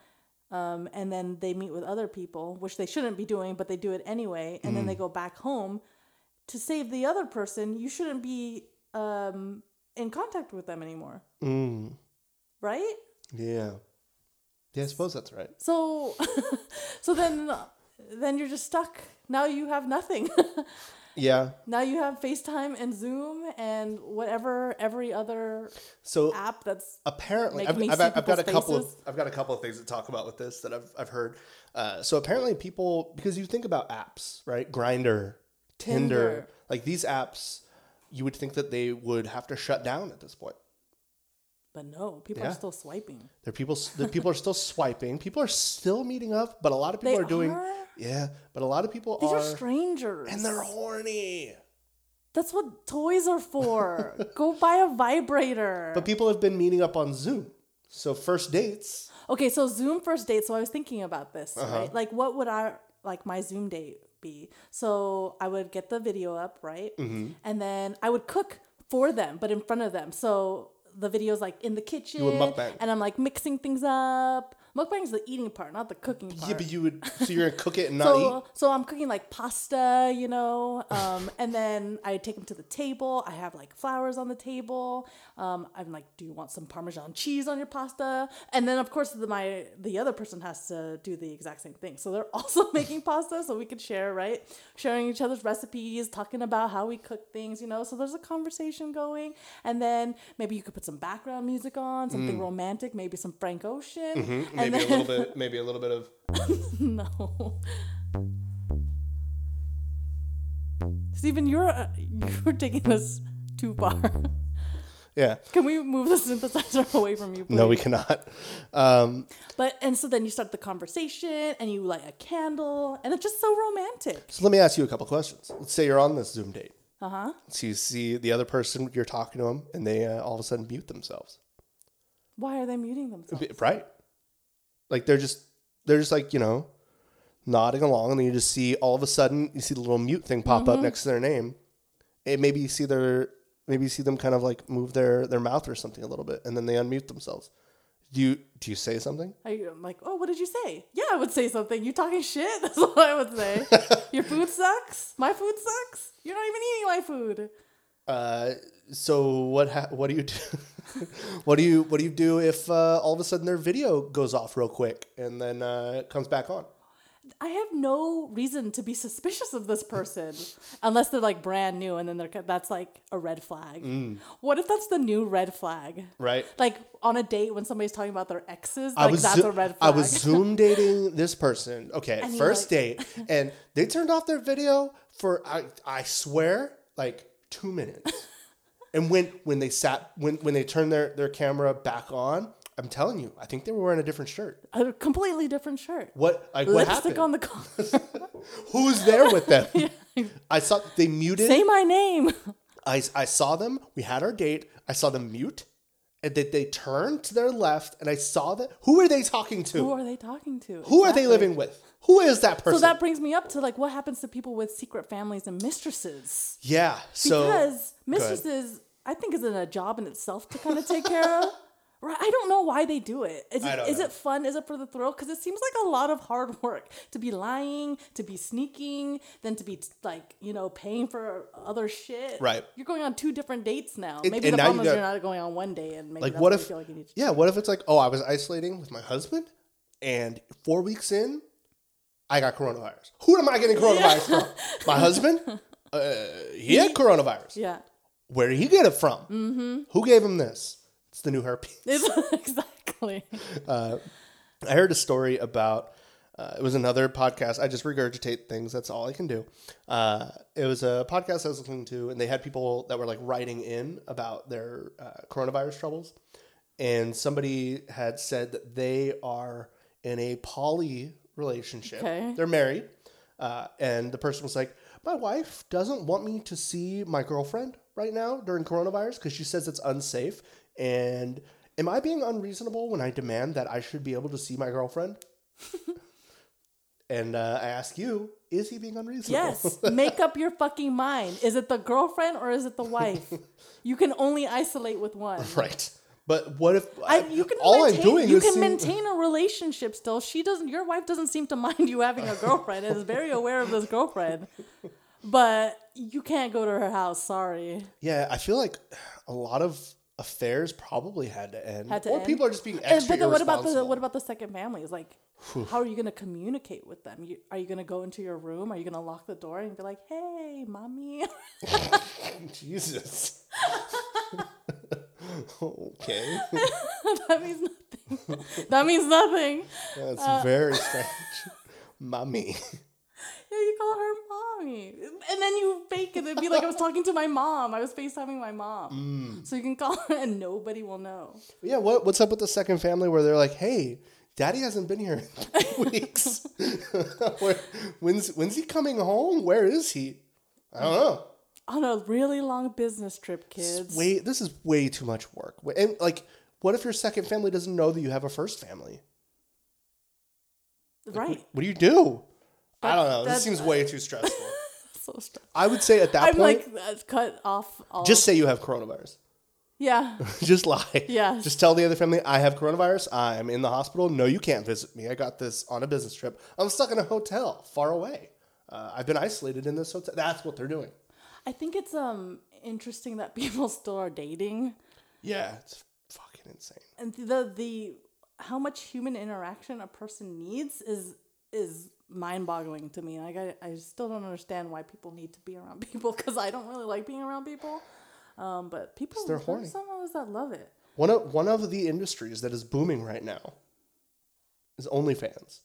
Um, and then they meet with other people, which they shouldn't be doing, but they do it anyway. And then they Mm. go back home to save the other person. You shouldn't be um, in contact with them anymore, Mm, right? yeah, yeah, I suppose that's right. So, so then, then you're just stuck. Now you have nothing. Yeah. Now you have FaceTime and Zoom and whatever every other So app that's apparently I've, I've, I've got a people's couple of. I've got a couple of things to talk about with this that I've I've heard. Uh, so apparently people because you think about apps, right? Grindr, Tinder, Tinder. like these apps, you would think that they would have to shut down at this point. but no, people Yeah. are still swiping. There people the people are still swiping. People are still meeting up, but a lot of people They are doing are? yeah, but a lot of people These are, are strangers. and they're horny. That's what toys are for. Go buy a vibrator. But people have been meeting up on Zoom. So first dates, Okay, so Zoom first date. So I was thinking about this, Uh-huh. right? Like, what would I like my Zoom date be? So I would get the video up, right? Mm-hmm. And then I would cook for them, but in front of them. So the video's like in the kitchen, and I'm like mixing things up. Mukbang is the eating part, not the cooking part. yeah, but you would so you're gonna cook it and not eat. So, so I'm cooking like pasta, you know, um, and then I take them to the table. I have like flowers on the table. Um, I'm like, do you want some Parmesan cheese on your pasta? And then of course the my the other person has to do the exact same thing. So they're also making pasta, so we could share, right? Sharing each other's recipes, talking about how we cook things, you know. So there's a conversation going, and then maybe you could put some background music on, something romantic, maybe some Frank Ocean, and maybe a little bit maybe a little bit of no. Steven, you're uh, you're taking this too far. yeah. Can we move the synthesizer away from you, please? No, we cannot. Um, But and so then you start the conversation and you light a candle and it's just so romantic. so let me ask you a couple questions. Let's say you're on this Zoom date. Uh huh. So you see the other person, you're talking to them, and they uh, all of a sudden mute themselves. Why are they muting themselves? Right? Like they're just they're just like you know nodding along, and then you just see all of a sudden you see the little mute thing pop Mm-hmm. up next to their name, and maybe you see their maybe you see them kind of like move their their mouth or something a little bit, and then they unmute themselves. Do you do you say something? Are I'm like, oh, what did you say? Yeah, I would say something. You talking shit? That's what I would say. Your food sucks. My food sucks. You're not even eating my food. Uh, so what ha- what do you do? what do you what do you do if uh, all of a sudden their video goes off real quick and then uh, it comes back on? I have no reason to be suspicious of this person unless they're like brand new and then they're that's like a red flag. Mm. What if that's the new red flag? Right. Like on a date when somebody's talking about their exes, I like was that's zo- a red I was Zoom dating this person. Okay, And first like- date, and they turned off their video for I I swear like two minutes. And when when they sat when when they turned their their camera back on, I'm telling you, I think they were wearing a different shirt. a completely different shirt. What like what happened? on the collar. Who's there with them? I saw they muted. Say my name. I, I saw them. We had our date. I saw them mute, and that they turned to their left, and I saw that. Who are they talking to? Who are they talking to? Who are they living with? Who is that person? So that brings me up to like what happens to people with secret families and mistresses. yeah. So because mistresses, I think, is a job in itself to kind of take care of. Right? I don't know why they do it. Is, it, don't is know. it fun? Is it for the thrill? Because it seems like a lot of hard work to be lying, to be sneaking, then to be like you know paying for other shit. Right. You're going on two different dates now. And- maybe the now problem you is you're not going on one day, and maybe like what if like you need to. yeah what if it's like oh i was isolating with my husband and four weeks in i got coronavirus who am i getting coronavirus from my husband uh, he had coronavirus Yeah. Where did he get it from? Mm-hmm. who gave him this? It's the new herpes. Exactly. i heard a story about uh, it was another podcast. I just regurgitate things. That's all i can do. Uh, it was a podcast i was listening to and they had people that were like writing in about their uh, coronavirus troubles. And somebody had said that they are in a poly relationship. Okay. they're married uh, and the person was like my wife doesn't want me to see my girlfriend right now during coronavirus because she says it's unsafe and am i being unreasonable when i demand that i should be able to see my girlfriend and uh, i ask you is he being unreasonable Yes. Make up your fucking mind. Is it the girlfriend or is it the wife? You can only isolate with one. right but what if I, you can all maintain, i'm doing you can seeing- maintain a relationship still. She doesn't. Your wife doesn't seem to mind you having a girlfriend. and is very aware of this girlfriend, but you can't go to her house. Sorry. yeah i feel like a lot of affairs probably had to end Had to or end. people are just being And, extra but then what about the what about the second family? Is like how are you going to communicate with them? You, are you going to go into your room? Are you going to lock the door and be like, "Hey, mommy"? Jesus. okay. that means nothing. that means nothing. That's Uh, very strange. Mommy. Yeah, you call her mommy, and then you fake it and be like, "I was talking to my mom. I was Facetiming my mom." Mm. So you can call her, and nobody will know. Yeah, what, what's up with the second family where they're like, hey, daddy hasn't been here in three weeks. Where, when's, when's he coming home? Where is he? I don't know. On a really long business trip, kids. Way, this is way too much work. And like, what if your second family doesn't know that you have a first family? right. What do you do? I don't know. This seems way too stressful. So stressed. I would say at that I'm point, like cut off. All just say you have coronavirus. yeah. just lie. Yes. Just tell the other family I have coronavirus. I'm in the hospital. No, you can't visit me. I got this on a business trip. I'm stuck in a hotel far away. Uh, I've been isolated in this hotel. That's what they're doing. I think it's um interesting that people still are dating, Yeah, it's fucking insane. and the the how much human interaction a person needs is is mind boggling to me. Like I, I still don't understand why people need to be around people because I don't really like being around people. Um, but people, they're horny. some of us that love it. One of one of the industries that is booming right now is OnlyFans.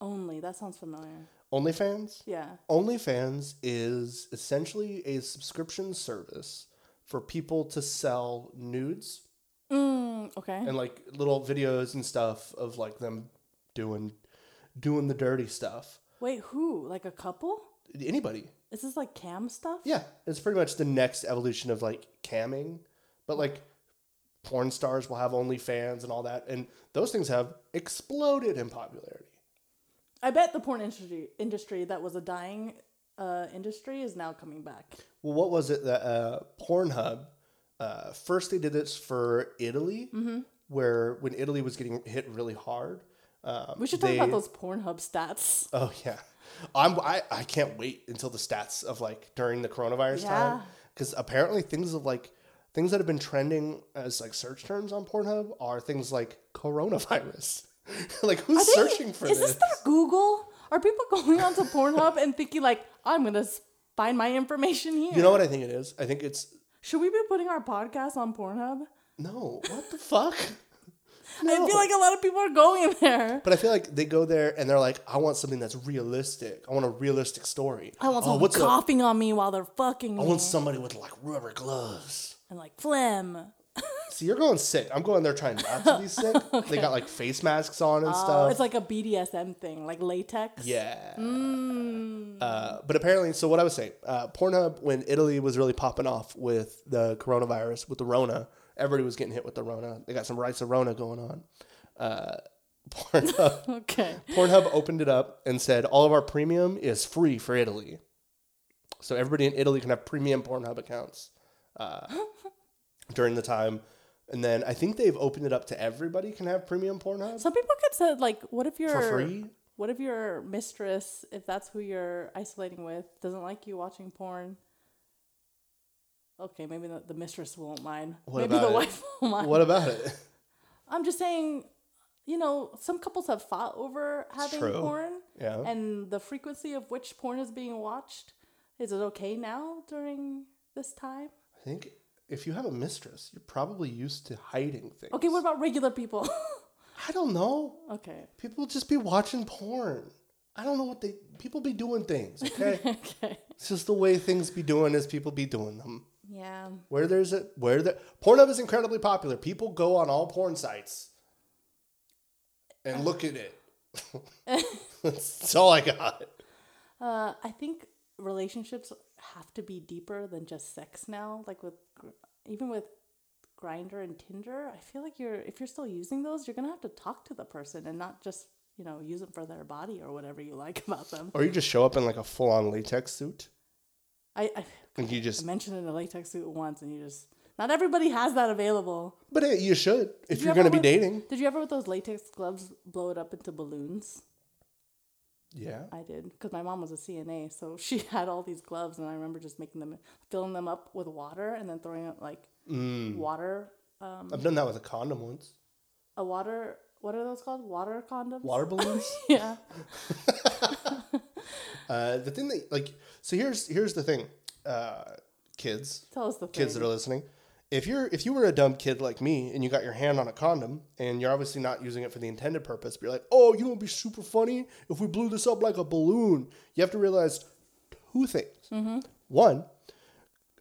Only that sounds familiar. OnlyFans. Yeah. OnlyFans is essentially a subscription service for people to sell nudes Mm, okay. and like little videos and stuff of like them doing doing the dirty stuff. Wait, who? Like a couple? Anybody. Is this like cam stuff? Yeah, it's pretty much the next evolution of like camming, but like porn stars will have OnlyFans and all that, and those things have exploded in popularity. I bet the porn industry industry that was a dying uh, industry is now coming back. Well, what was it that uh, Pornhub? Uh, first, they did this for Italy, Mm-hmm. where when Italy was getting hit really hard. Um, We should talk they- about those Pornhub stats. Oh yeah, I'm. I, I can't wait until the stats of like during the coronavirus time because apparently things of like things that have been trending as like search terms on Pornhub are things like coronavirus. like who's they- searching for is this? this their Google? Are people going onto Pornhub and thinking like, I'm gonna find my information here? you know what I think it is? I think it's Should we be putting our podcast on Pornhub? no. What the fuck? I feel like a lot of people are going there. But I feel like they go there and they're like, I want something that's realistic. I want a realistic story. I want oh, someone what's a- coughing on me while they're fucking I me want somebody with like rubber gloves. and like phlegm. See, you're going sick. I'm going there trying not to be sick. They got like face masks on and Oh, stuff. it's like a BDSM thing, like latex. Yeah. Mm. Uh, but apparently, so what I was saying, uh, Pornhub, when Italy was really popping off with the coronavirus, with the Rona, everybody was getting hit with the Rona. They got some rights of Rona going on. Uh, Pornhub, Okay. Pornhub opened it up and said all of our premium is free for Italy. So everybody in Italy can have premium Pornhub accounts uh, during the time. And then I think they've opened it up to everybody can have premium Pornhub Some people could say like, what if you're for free. What if your mistress, if that's who you're isolating with, doesn't like you watching porn? Okay, maybe the, the mistress won't mind. What maybe the it? wife won't mind. What about it? I'm just saying, you know, some couples have fought over having true. porn Yeah. and the frequency of which porn is being watched. Is it okay now during this time? I think if you have a mistress, you're probably used to hiding things. Okay, what about regular people? I don't know. okay. People just be watching porn. I don't know what they people be doing things, okay? Okay. it's just the way things be doing as people be doing them. Yeah. Where there's a where the Pornhub is incredibly popular. People go on all porn sites and look at it. That's all I got. Uh, I think relationships have to be deeper than just sex now. Like with, even with Grindr and Tinder, I feel like you're if you're still using those, you're gonna have to talk to the person and not just you know use them for their body or whatever you like about them. Or you just show up in like a full on latex suit I I, and you I just mentioned in a latex suit once, and you just not everybody has that available. but hey, you should if Did you you're gonna be with- dating. Did you ever with those latex gloves blow it up into balloons? Yeah. I did because my mom was a CNA, so she had all these gloves, and I remember just making them, filling them up with water, and then throwing it like Mm. water, um, I've done that with a condom once. a water what are those called? Water condoms. Water balloons. Yeah. uh, the thing that like so here's here's the thing, uh, kids, Tell us the thing. kids that are listening. If you're if you were a dumb kid like me and you got your hand on a condom and you're obviously not using it for the intended purpose, but you're like, oh, you know, it'd be super funny if we blew this up like a balloon. You have to realize two things. Mm-hmm. One,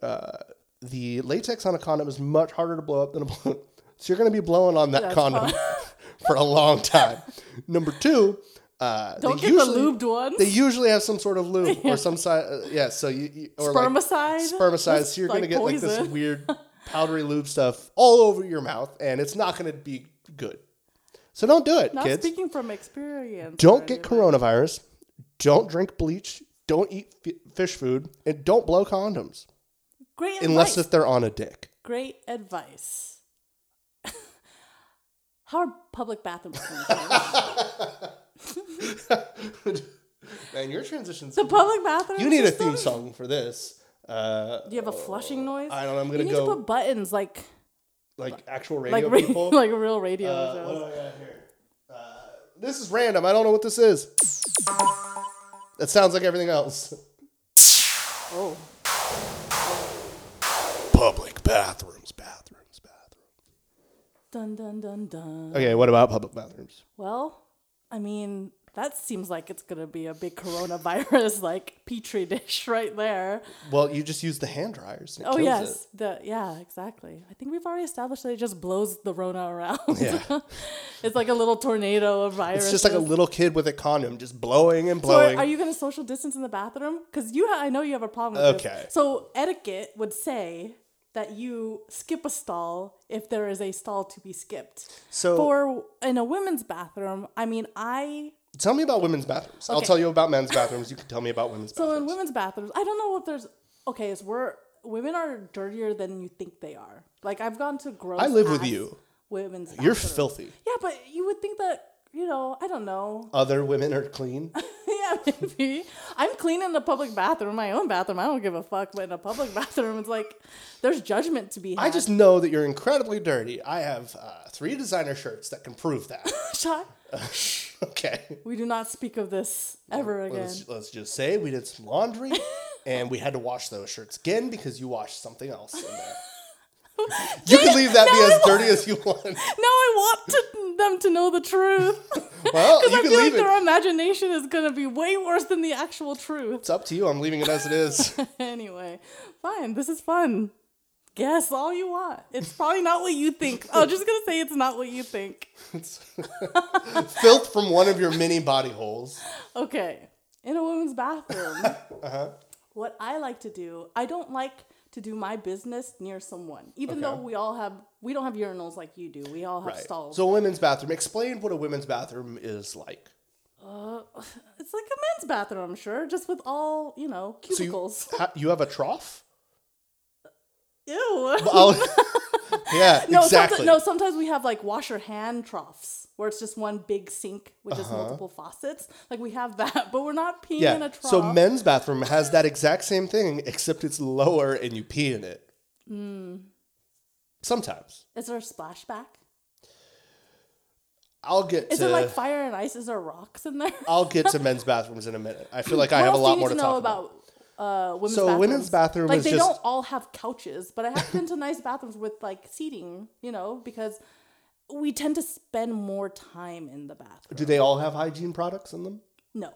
uh, the latex on a condom is much harder to blow up than a balloon, so you're going to be blowing on that That's condom for a long time. Number two. Uh, they Don't get usually- the lubed ones. They usually have some sort of lube or some side. Uh, yeah, so you, you or like Spermicide. spermicide. So you're gonna like get like this weird powdery lube stuff all over your mouth, and it's not gonna be good. So don't do it, Not kids. speaking from experience. Don't get coronavirus. Don't drink bleach. Don't eat f- fish food, and don't blow condoms Great advice. unless advice. if they're on a dick. Great advice. How are public bathrooms? Man, your transitions. the public bathroom. You need a theme song for this. Uh, Do you have a flushing noise? I don't know. I'm gonna you need go to put buttons like like actual like radio ra- people. like a real radio Uh, shows. what do I got here? Uh, this is random. I don't know what this is. That sounds like everything else. Oh, Public bathrooms, bathrooms, bathrooms. dun dun dun dun. Okay, what about public bathrooms? Well, I mean, that seems like it's gonna be a big coronavirus like petri dish right there. Well, you just use the hand dryers. it Oh yes, the yeah, exactly. I think we've already established that it just blows the Rona around. Yeah. it's like a little tornado of virus. It's just like a little kid with a condom just blowing and blowing. So are you going to social distance in the bathroom? Because you, ha- I know you have a problem. With Okay. This. So etiquette would say that you skip a stall if there is a stall to be skipped. So- for in a women's bathroom, I mean, I Tell me about women's bathrooms. I'll tell you about men's bathrooms. You can tell me about women's bathrooms. so in women's bathrooms, I don't know if there's okay. Is we're women are dirtier than you think they are. Like I've gone to gross. I live with you. Women's. You're bathrooms. filthy. Yeah, but you would think that you know. I don't know. Other women are clean. yeah, maybe. I'm clean in the public bathroom, my own bathroom. I don't give a fuck. But in a public bathroom, it's like there's judgment to be had. I just know that you're incredibly dirty. I have uh, three designer shirts that can prove that. shut. okay. We do not speak of this ever again. Let's, let's just say we did some laundry and we had to wash those shirts again because you washed something else in there. You can leave that No, be as dirty as you want. Now I want to, them to know the truth. Well, Because you I can feel leave like it. their imagination is going to be way worse than the actual truth. It's up to you. I'm leaving it as it is. anyway, fine. This is fun. Guess all you want. It's probably not what you think. I'm just going to say it's not what you think. Filth from one of your many body holes. Okay. In a woman's bathroom, Uh-huh. what I like to do, I don't like to do my business near someone. Even though we all have, we don't have urinals like you do. We all have Right. stalls. So, a women's bathroom. Explain what a women's bathroom is like. Uh, it's like a men's bathroom, I'm sure, just with all, you know, So, you, cubicles. ha- you have a trough? Ew. I'll- yeah, no, exactly. someti- no, sometimes we have like wash your hand troughs where it's just one big sink with just Uh-huh. multiple faucets. Like we have that, but we're not peeing in a trough. So, men's bathroom has that exact same thing, except it's lower and you pee in it. Hmm. Sometimes. Is there a splashback? I'll get Is to it like fire and ice? Is there rocks in there? I'll get to men's bathrooms in a minute. I feel like I What have a lot more to to talk about. about uh, women's So bathrooms? women's bathroom like they just- don't all have couches, but I have been to nice bathrooms with like seating, you know, because we tend to spend more time in the bathroom. Do they all have hygiene products in them? No,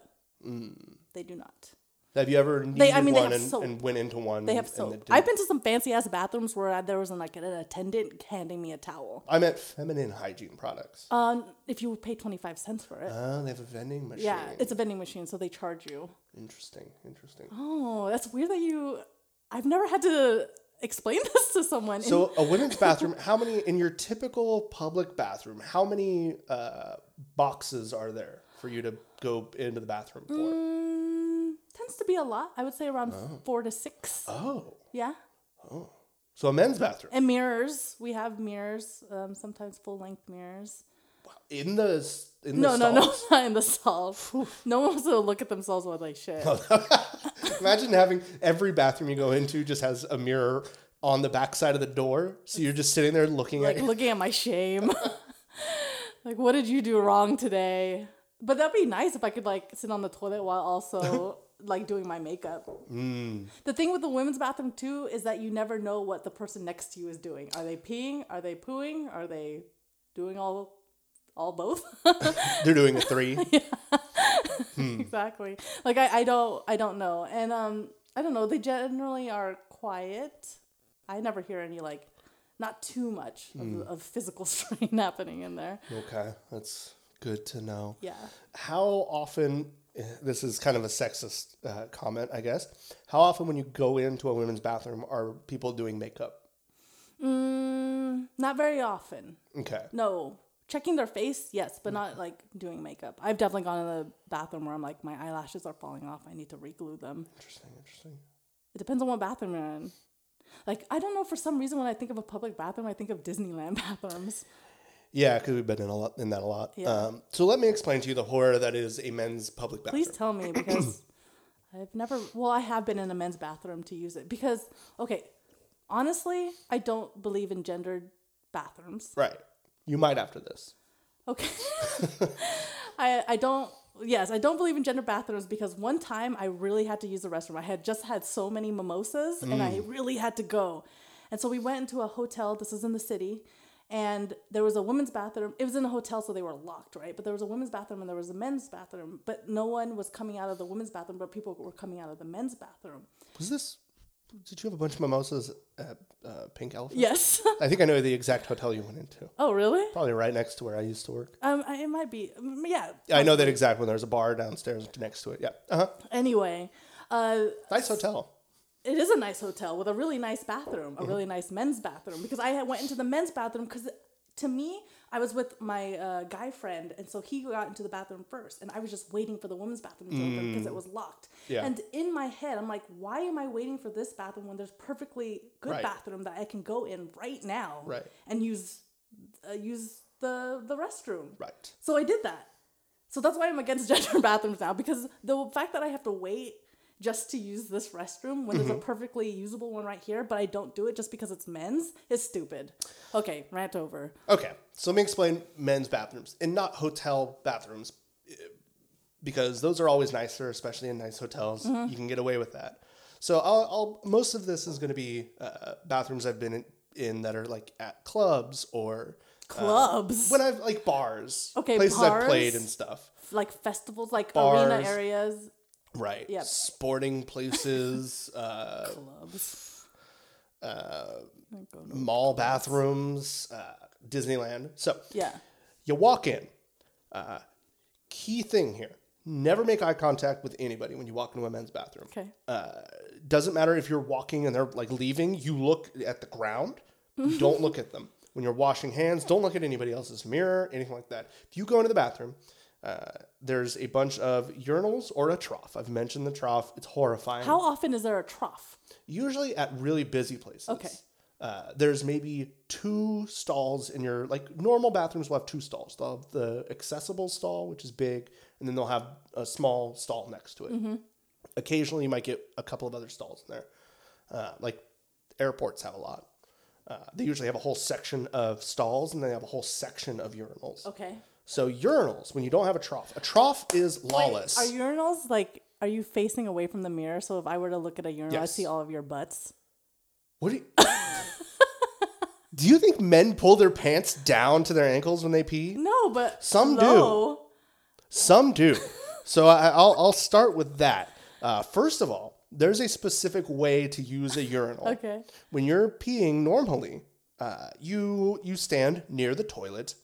Mm. they do not. Have you ever needed I mean, one and, soap. and went into one? They have soap. I've been to some fancy ass bathrooms where I, there was like an attendant handing me a towel. I meant feminine hygiene products. Um, if you pay twenty five cents for it. Oh, they have a vending machine. yeah, it's a vending machine, so they charge you. interesting. Interesting. Oh, that's weird that you. I've never had to explain this to someone. So a women's bathroom. How many in your typical public bathroom? How many uh, boxes are there for you to go into the bathroom for? Mm, tends to be a lot. I would say around four to six. Oh, Yeah. Oh. so a men's bathroom And mirrors. We have mirrors, um, sometimes full length mirrors. in the in No, the no, no, stalls? not in the stalls. no one wants to look at themselves with like shit. Imagine having every bathroom you go into just has a mirror on the back side of the door, so you're just sitting there looking like at. looking at my shame. Like, what did you do wrong today? But that'd be nice if I could like sit on the toilet while also like doing my makeup. Mm. The thing with the women's bathroom too is that you never know what the person next to you is doing. Are they peeing? Are they pooing? Are they doing all all both? They're doing a three. Hmm. exactly. Like I, I don't I don't know. And um I don't know, they generally are quiet. I never hear any like not too much of, hmm. of physical strain happening in there. Okay, that's good to know. Yeah. How often? This is kind of a sexist uh, comment, I guess. How often, when you go into a women's bathroom, are people doing makeup? Mm, not very often. Okay. No. Checking their face, yes, but not like doing makeup. I've definitely gone to the bathroom where I'm like, my eyelashes are falling off. I need to reglue them. Interesting. Interesting. It depends on what bathroom you're in. Like, I don't know, for some reason, when I think of a public bathroom, I think of Disneyland bathrooms. Yeah, because we've been in a lot in that a lot. Yeah. Um, so let me explain to you the horror that is a men's public bathroom. Please tell me because I've never, well, I have been in a men's bathroom to use it. Because, okay, honestly, I don't believe in gendered bathrooms. Right. You might after this. Okay. I I don't yes, I don't believe in gender bathrooms because one time I really had to use the restroom. I had just had so many mimosas and I really had to go. And so we went into a hotel, this is in the city, and there was a women's bathroom. It was in a hotel so they were locked, right? But there was a women's bathroom and there was a men's bathroom, but no one was coming out of the women's bathroom, but people were coming out of the men's bathroom. Was this? Did you have a bunch of mimosas at uh, Pink Elephant? Yes. I think I know the exact hotel you went into. oh, really? Probably right next to where I used to work. Um I, it might be mm, yeah. I know that exact one. There's a bar downstairs next to it. Yeah. Uh huh. Anyway, uh Nice hotel. It is a nice hotel with a really nice bathroom, a really nice men's bathroom. Because I went into the men's bathroom because to me, I was with my uh, guy friend, and so he got into the bathroom first, and I was just waiting for the women's bathroom to open because it was locked. Yeah. And in my head, I'm like, why am I waiting for this bathroom when there's perfectly good Right. bathroom that I can go in right now, Right. and use uh, use the the restroom. Right. So I did that. So that's why I'm against gender bathrooms now because the fact that I have to wait just to use this restroom when there's a perfectly usable one right here, but I don't do it just because it's men's is stupid. Okay, rant over. Okay. So let me explain men's bathrooms and not hotel bathrooms eh, because those are always nicer, especially in nice hotels. Mm-hmm. You can get away with that. So I'll, I'll most of this is going to be uh, bathrooms I've been in, in that are like at clubs or Clubs, when I've like bars, Okay, places I've played and stuff. like festivals, like arena areas, Right. Yep. Sporting places, uh, clubs. uh, mall bathrooms, uh, Disneyland. So Yeah. you walk in. Uh, key thing here: never make eye contact with anybody when you walk into a men's bathroom. Okay. Uh, doesn't matter if you're walking and they're like leaving. You look at the ground. You don't look at them when you're washing hands. Don't look at anybody else's mirror, anything like that. If you go into the bathroom, uh, there's a bunch of urinals or a trough. I've mentioned the trough. It's horrifying. How often is there a trough? Usually at really busy places. Okay. Uh, there's maybe two stalls in your like normal bathrooms will have two stalls. They'll have the accessible stall, which is big, and then they'll have a small stall next to it. Mm-hmm. Occasionally, you might get a couple of other stalls in there. Uh, like airports have a lot. Uh, they usually have a whole section of stalls, and they have a whole section of urinals. Okay. So urinals, when you don't have a trough, a trough is lawless. Wait, are urinals like? Are you facing away from the mirror? So if I were to look at a urinal, I Yes. see all of your butts. What do you? do you think men pull their pants down to their ankles when they pee? No, but Some do. Some do. so I, I'll I'll start with that. Uh, first of all, there's a specific way to use a urinal. Okay. When you're peeing normally, uh, you you stand near the toilet.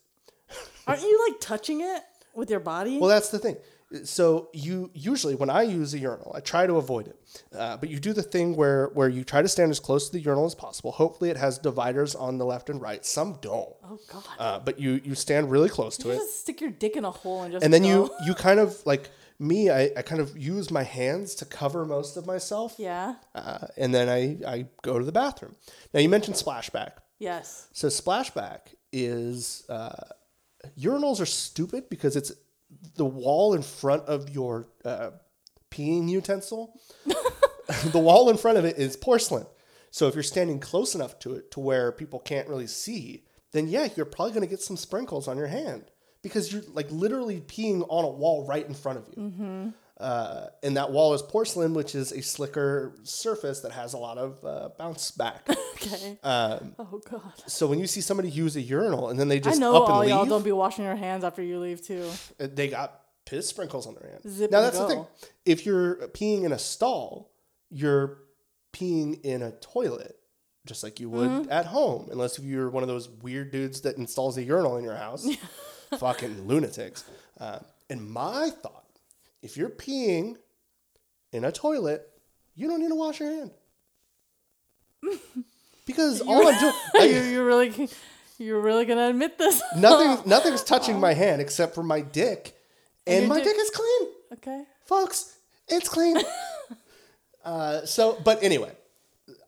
Aren't you like touching it with your body? Well, that's the thing. So you usually, when I use a urinal, I try to avoid it. Uh, but you do the thing where where you try to stand as close to the urinal as possible. Hopefully, it has dividers on the left and right. Some don't. oh God. Uh, but you you stand really close to you it. just stick your dick in a hole and just and then go. you you kind of like me I, I kind of use my hands to cover most of myself Yeah. uh, and then I, I go to the bathroom now you mentioned splashback Yes. so splashback is uh, urinals are stupid because it's the wall in front of your uh, peeing utensil the wall in front of it is porcelain so if you're standing close enough to it to where people can't really see then yeah you're probably going to get some sprinkles on your hand because you're like literally peeing on a wall right in front of you. Mm-hmm. Uh, and that wall is porcelain, which is a slicker surface that has a lot of uh, bounce back. Okay. um, Oh god. so when you see somebody use a urinal and then they I just know up and all leave, y'all don't be washing your hands after you leave too. uh, they got piss sprinkles on their hands. Zip now that's the thing. If you're peeing in a stall, you're peeing in a toilet, just like you would Mm-hmm. at home, unless if you're one of those weird dudes that installs a urinal in your house. Fucking lunatics. Uh, and my thought, if you're peeing in a toilet, you don't need to wash your hand. Because all I'm doing, like, you you're really you're really gonna admit this? nothing, nothing's touching my hand except for my dick, and your my dick- dick is clean. okay. folks, it's clean. uh, so, but anyway,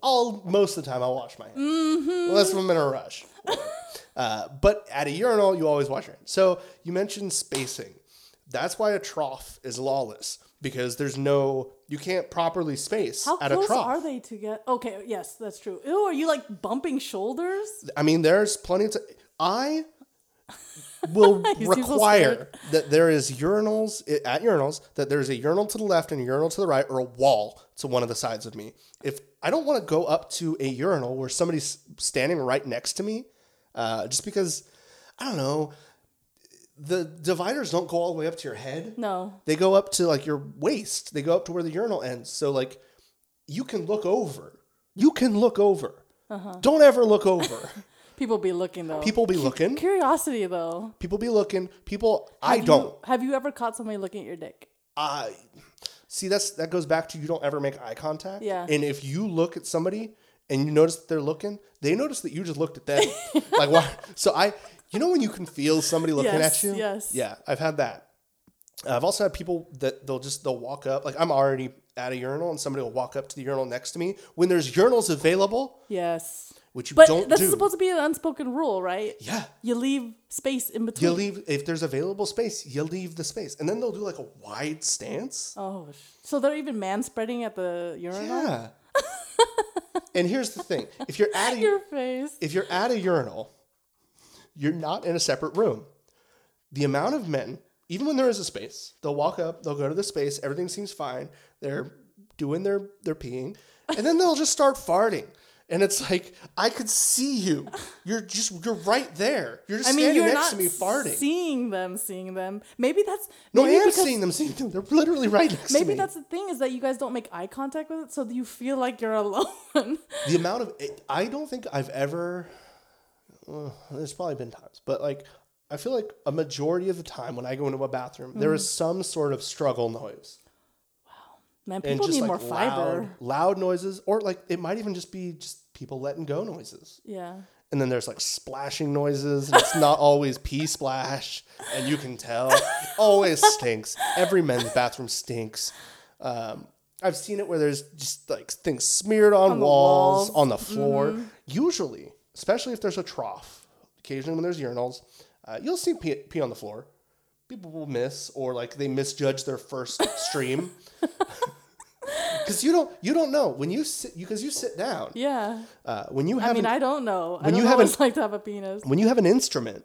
I'll most of the time I'll wash my hands unless I'm in a rush. Uh, but at a urinal, you always wash your hands. So you mentioned spacing. That's why a trough is lawless because there's no you can't properly space How at a close trough. are they to get? Okay, yes, that's true. Ew, are you like bumping shoulders? I mean, there's plenty of. T- I will require that there is urinals at urinals that there's a urinal to the left and a urinal to the right, or a wall to one of the sides of me. If I don't want to go up to a urinal where somebody's standing right next to me, uh, just because I don't know, the dividers don't go all the way up to your head. No. They go up to like your waist. They go up to where the urinal ends. So like you can look over. You can look over. Uh-huh. Don't ever look over. People be looking though. People be looking. Curiosity though. People be looking. People, I you- don't. have you ever caught somebody looking at your dick? I see. That's that goes back to you don't ever make eye contact. Yeah. And if you look at somebody and you notice that they're looking, they notice that you just looked at them. like why? So I, you know, when you can feel somebody looking Yes, at you. yes. Yeah, I've had that. I've also had people that they'll just they'll walk up. Like I'm already at a urinal and somebody will walk up to the urinal next to me when there's urinals available, Yes. which you But don't that's do. supposed to be an unspoken rule, right? yeah. You leave space in between. You leave if there's available space. You leave the space, and then they'll do like a wide stance. Oh, sh- so they're even man spreading at the urinal. Yeah. and here's the thing: if you're at a Your face. if you're at a urinal, you're not in a separate room. The amount of men, even when there is a space, they'll walk up, they'll go to the space, everything seems fine, they're doing their their peeing, and then they'll just start farting. And it's like I could see you. You're just you're right there. You're just I mean, standing you're next not to me farting. seeing them, seeing them. Maybe that's no, I maybe am seeing them, seeing them. They're literally right next to me. Maybe that's the thing is that you guys don't make eye contact with it, so you feel like you're alone. the amount of I don't think I've ever. Uh, there's probably been times, but like I feel like a majority of the time when I go into a bathroom, there Mm-hmm. is some sort of struggle noise Wow, Man, people just need like more loud, fiber. loud noises, or like it might even just be just people letting go noises. Yeah. And then there's like splashing noises, and it's not always pee splash, and you can tell. It always stinks. Every men's bathroom stinks. Um, I've seen it where there's just like things smeared on, On walls, walls. on the floor. Usually, especially if there's a trough, occasionally when there's urinals, uh, you'll see pee, pee on the floor. People will miss, or like they misjudge their first stream. Because you don't, you don't know when you sit, because you sit down. Yeah. Uh, when you have I mean, an- I don't know. I when don't you know have what an- it's like to have a penis. when you have an instrument,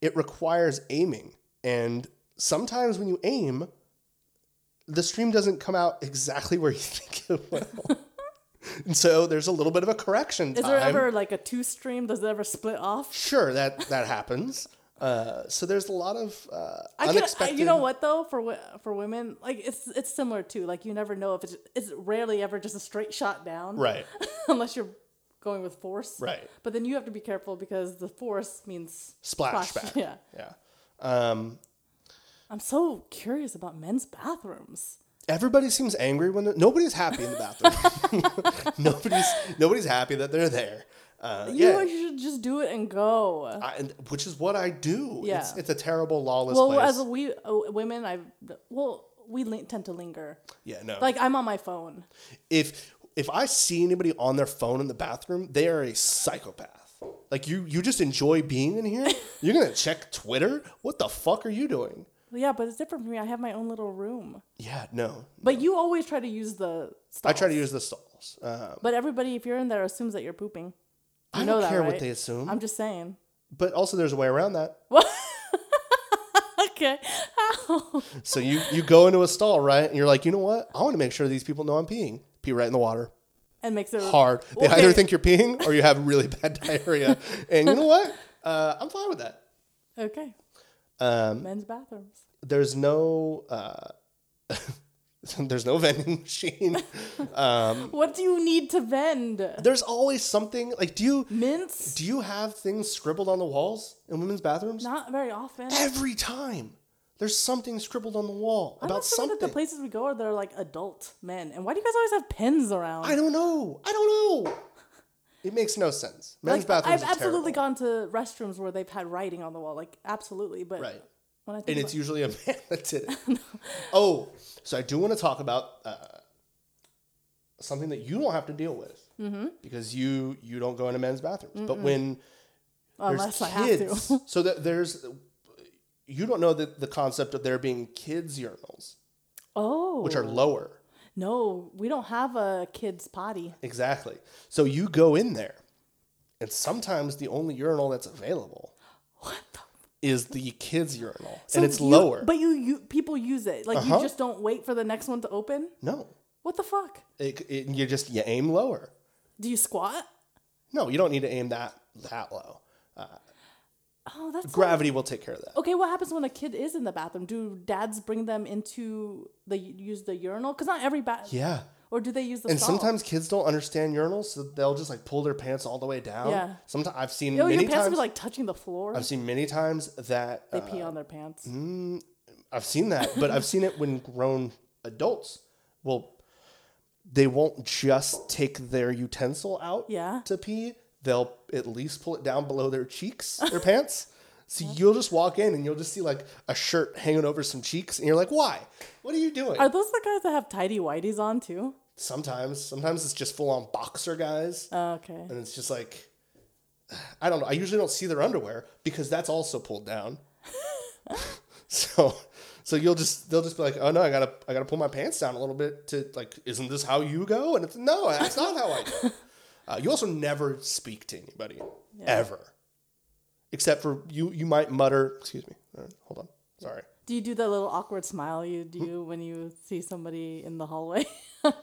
it requires aiming. And sometimes when you aim, the stream doesn't come out exactly where you think it will. and so there's a little bit of a correction Is time. there ever like a two stream? Does it ever split off? Sure, that that happens. Uh, so there's a lot of uh, I can, I, unexpected. you know what though for for women like it's it's similar too like you never know if it's it's rarely ever just a straight shot down Right, unless you're going with force right. but then you have to be careful because the force means Splash, back. yeah Yeah. Um, I'm so curious about men's bathrooms everybody seems angry when nobody's happy in the bathroom. nobody's nobody's happy that they're there. Uh, you yeah. should just do it and go I, and, which is what I do. It's, Yeah. it's a terrible, lawless well place. as we uh, women I well we tend to linger yeah, no. like I'm on my phone if if I see anybody on their phone in the bathroom, they are a psychopath. Like you, you just enjoy being in here. You're gonna check Twitter. What the fuck are you doing? Yeah but it's different for me I have my own little room Yeah, no. but you always try to use the stalls. I try to use the stalls. Um, But everybody, if you're in there, assumes that you're pooping. You I know don't that, care what they assume. I'm just saying. but also, there's a way around that. What? okay. How? So you you go into a stall, right? And you're like, you know what? I want to make sure these people know I'm peeing. Pee right in the water. And makes it Hard. They Okay. either think you're peeing or you have really bad diarrhea. And you know what? Uh, I'm fine with that. Okay. Um, Men's bathrooms. there's no uh, there's no vending machine. Um, What do you need to vend? there's always something like do you Mints? do you have things scribbled on the walls in women's bathrooms? Not very often. Every time there's something scribbled on the wall I'm about something. that the places we go are they're like adult men. And why do you guys always have pens around? I don't know. I don't know. It makes no sense. Men's like, bathrooms I've absolutely terrible. gone to restrooms where they've had writing on the wall, like absolutely. But Right. when I think and it's usually a man that did it. Oh, so I do want to talk about uh, something that you don't have to deal with Mm-hmm. because you you don't go into men's bathrooms. But when there's unless I have kids, to. so that there's you don't know that the concept of there being kids urinals, oh, which are lower. No, we don't have a kid's potty. Exactly. So you go in there, and sometimes the only urinal that's available What the? is the kids urinal, So and it's you- lower. But you, you people use it. Like Uh-huh. you just don't wait for the next one to open. no, What the fuck? it, it, you just you aim lower. Do you squat? No, you don't need to aim that that low. Oh, that's so- Gravity will take care of that. Okay, what happens when a kid is in the bathroom? Do dads bring them into the use the urinal? Because not every bath. Yeah. Or do they use the And stall? sometimes kids don't understand urinals, so they'll just like pull their pants all the way down. Yeah. Sometimes I've seen Yo, your many pants times. be like touching the floor. I've seen many times that they uh, pee on their pants. I've seen that, but I've seen it when grown adults will they won't just take their utensil out Yeah. to pee. They'll at least pull it down below their cheeks, their pants. So you'll just walk in and you'll just see like a shirt hanging over some cheeks, and you're like, "Why? What are you doing?" Are those the guys that have tidy whities on too? sometimes, sometimes it's just full on boxer guys, Oh, okay. and it's just like, I don't know. I usually don't see their underwear because that's also pulled down. so, so you'll just they'll just be like, "Oh no, I gotta I gotta pull my pants down a little bit to like, isn't this how you go?" And it's no, that's not how I go. Uh, you also never speak to anybody ever, except for you. You might mutter. Excuse me. Uh, hold on. Sorry. Do you do that little awkward smile you do when you see somebody in the hallway?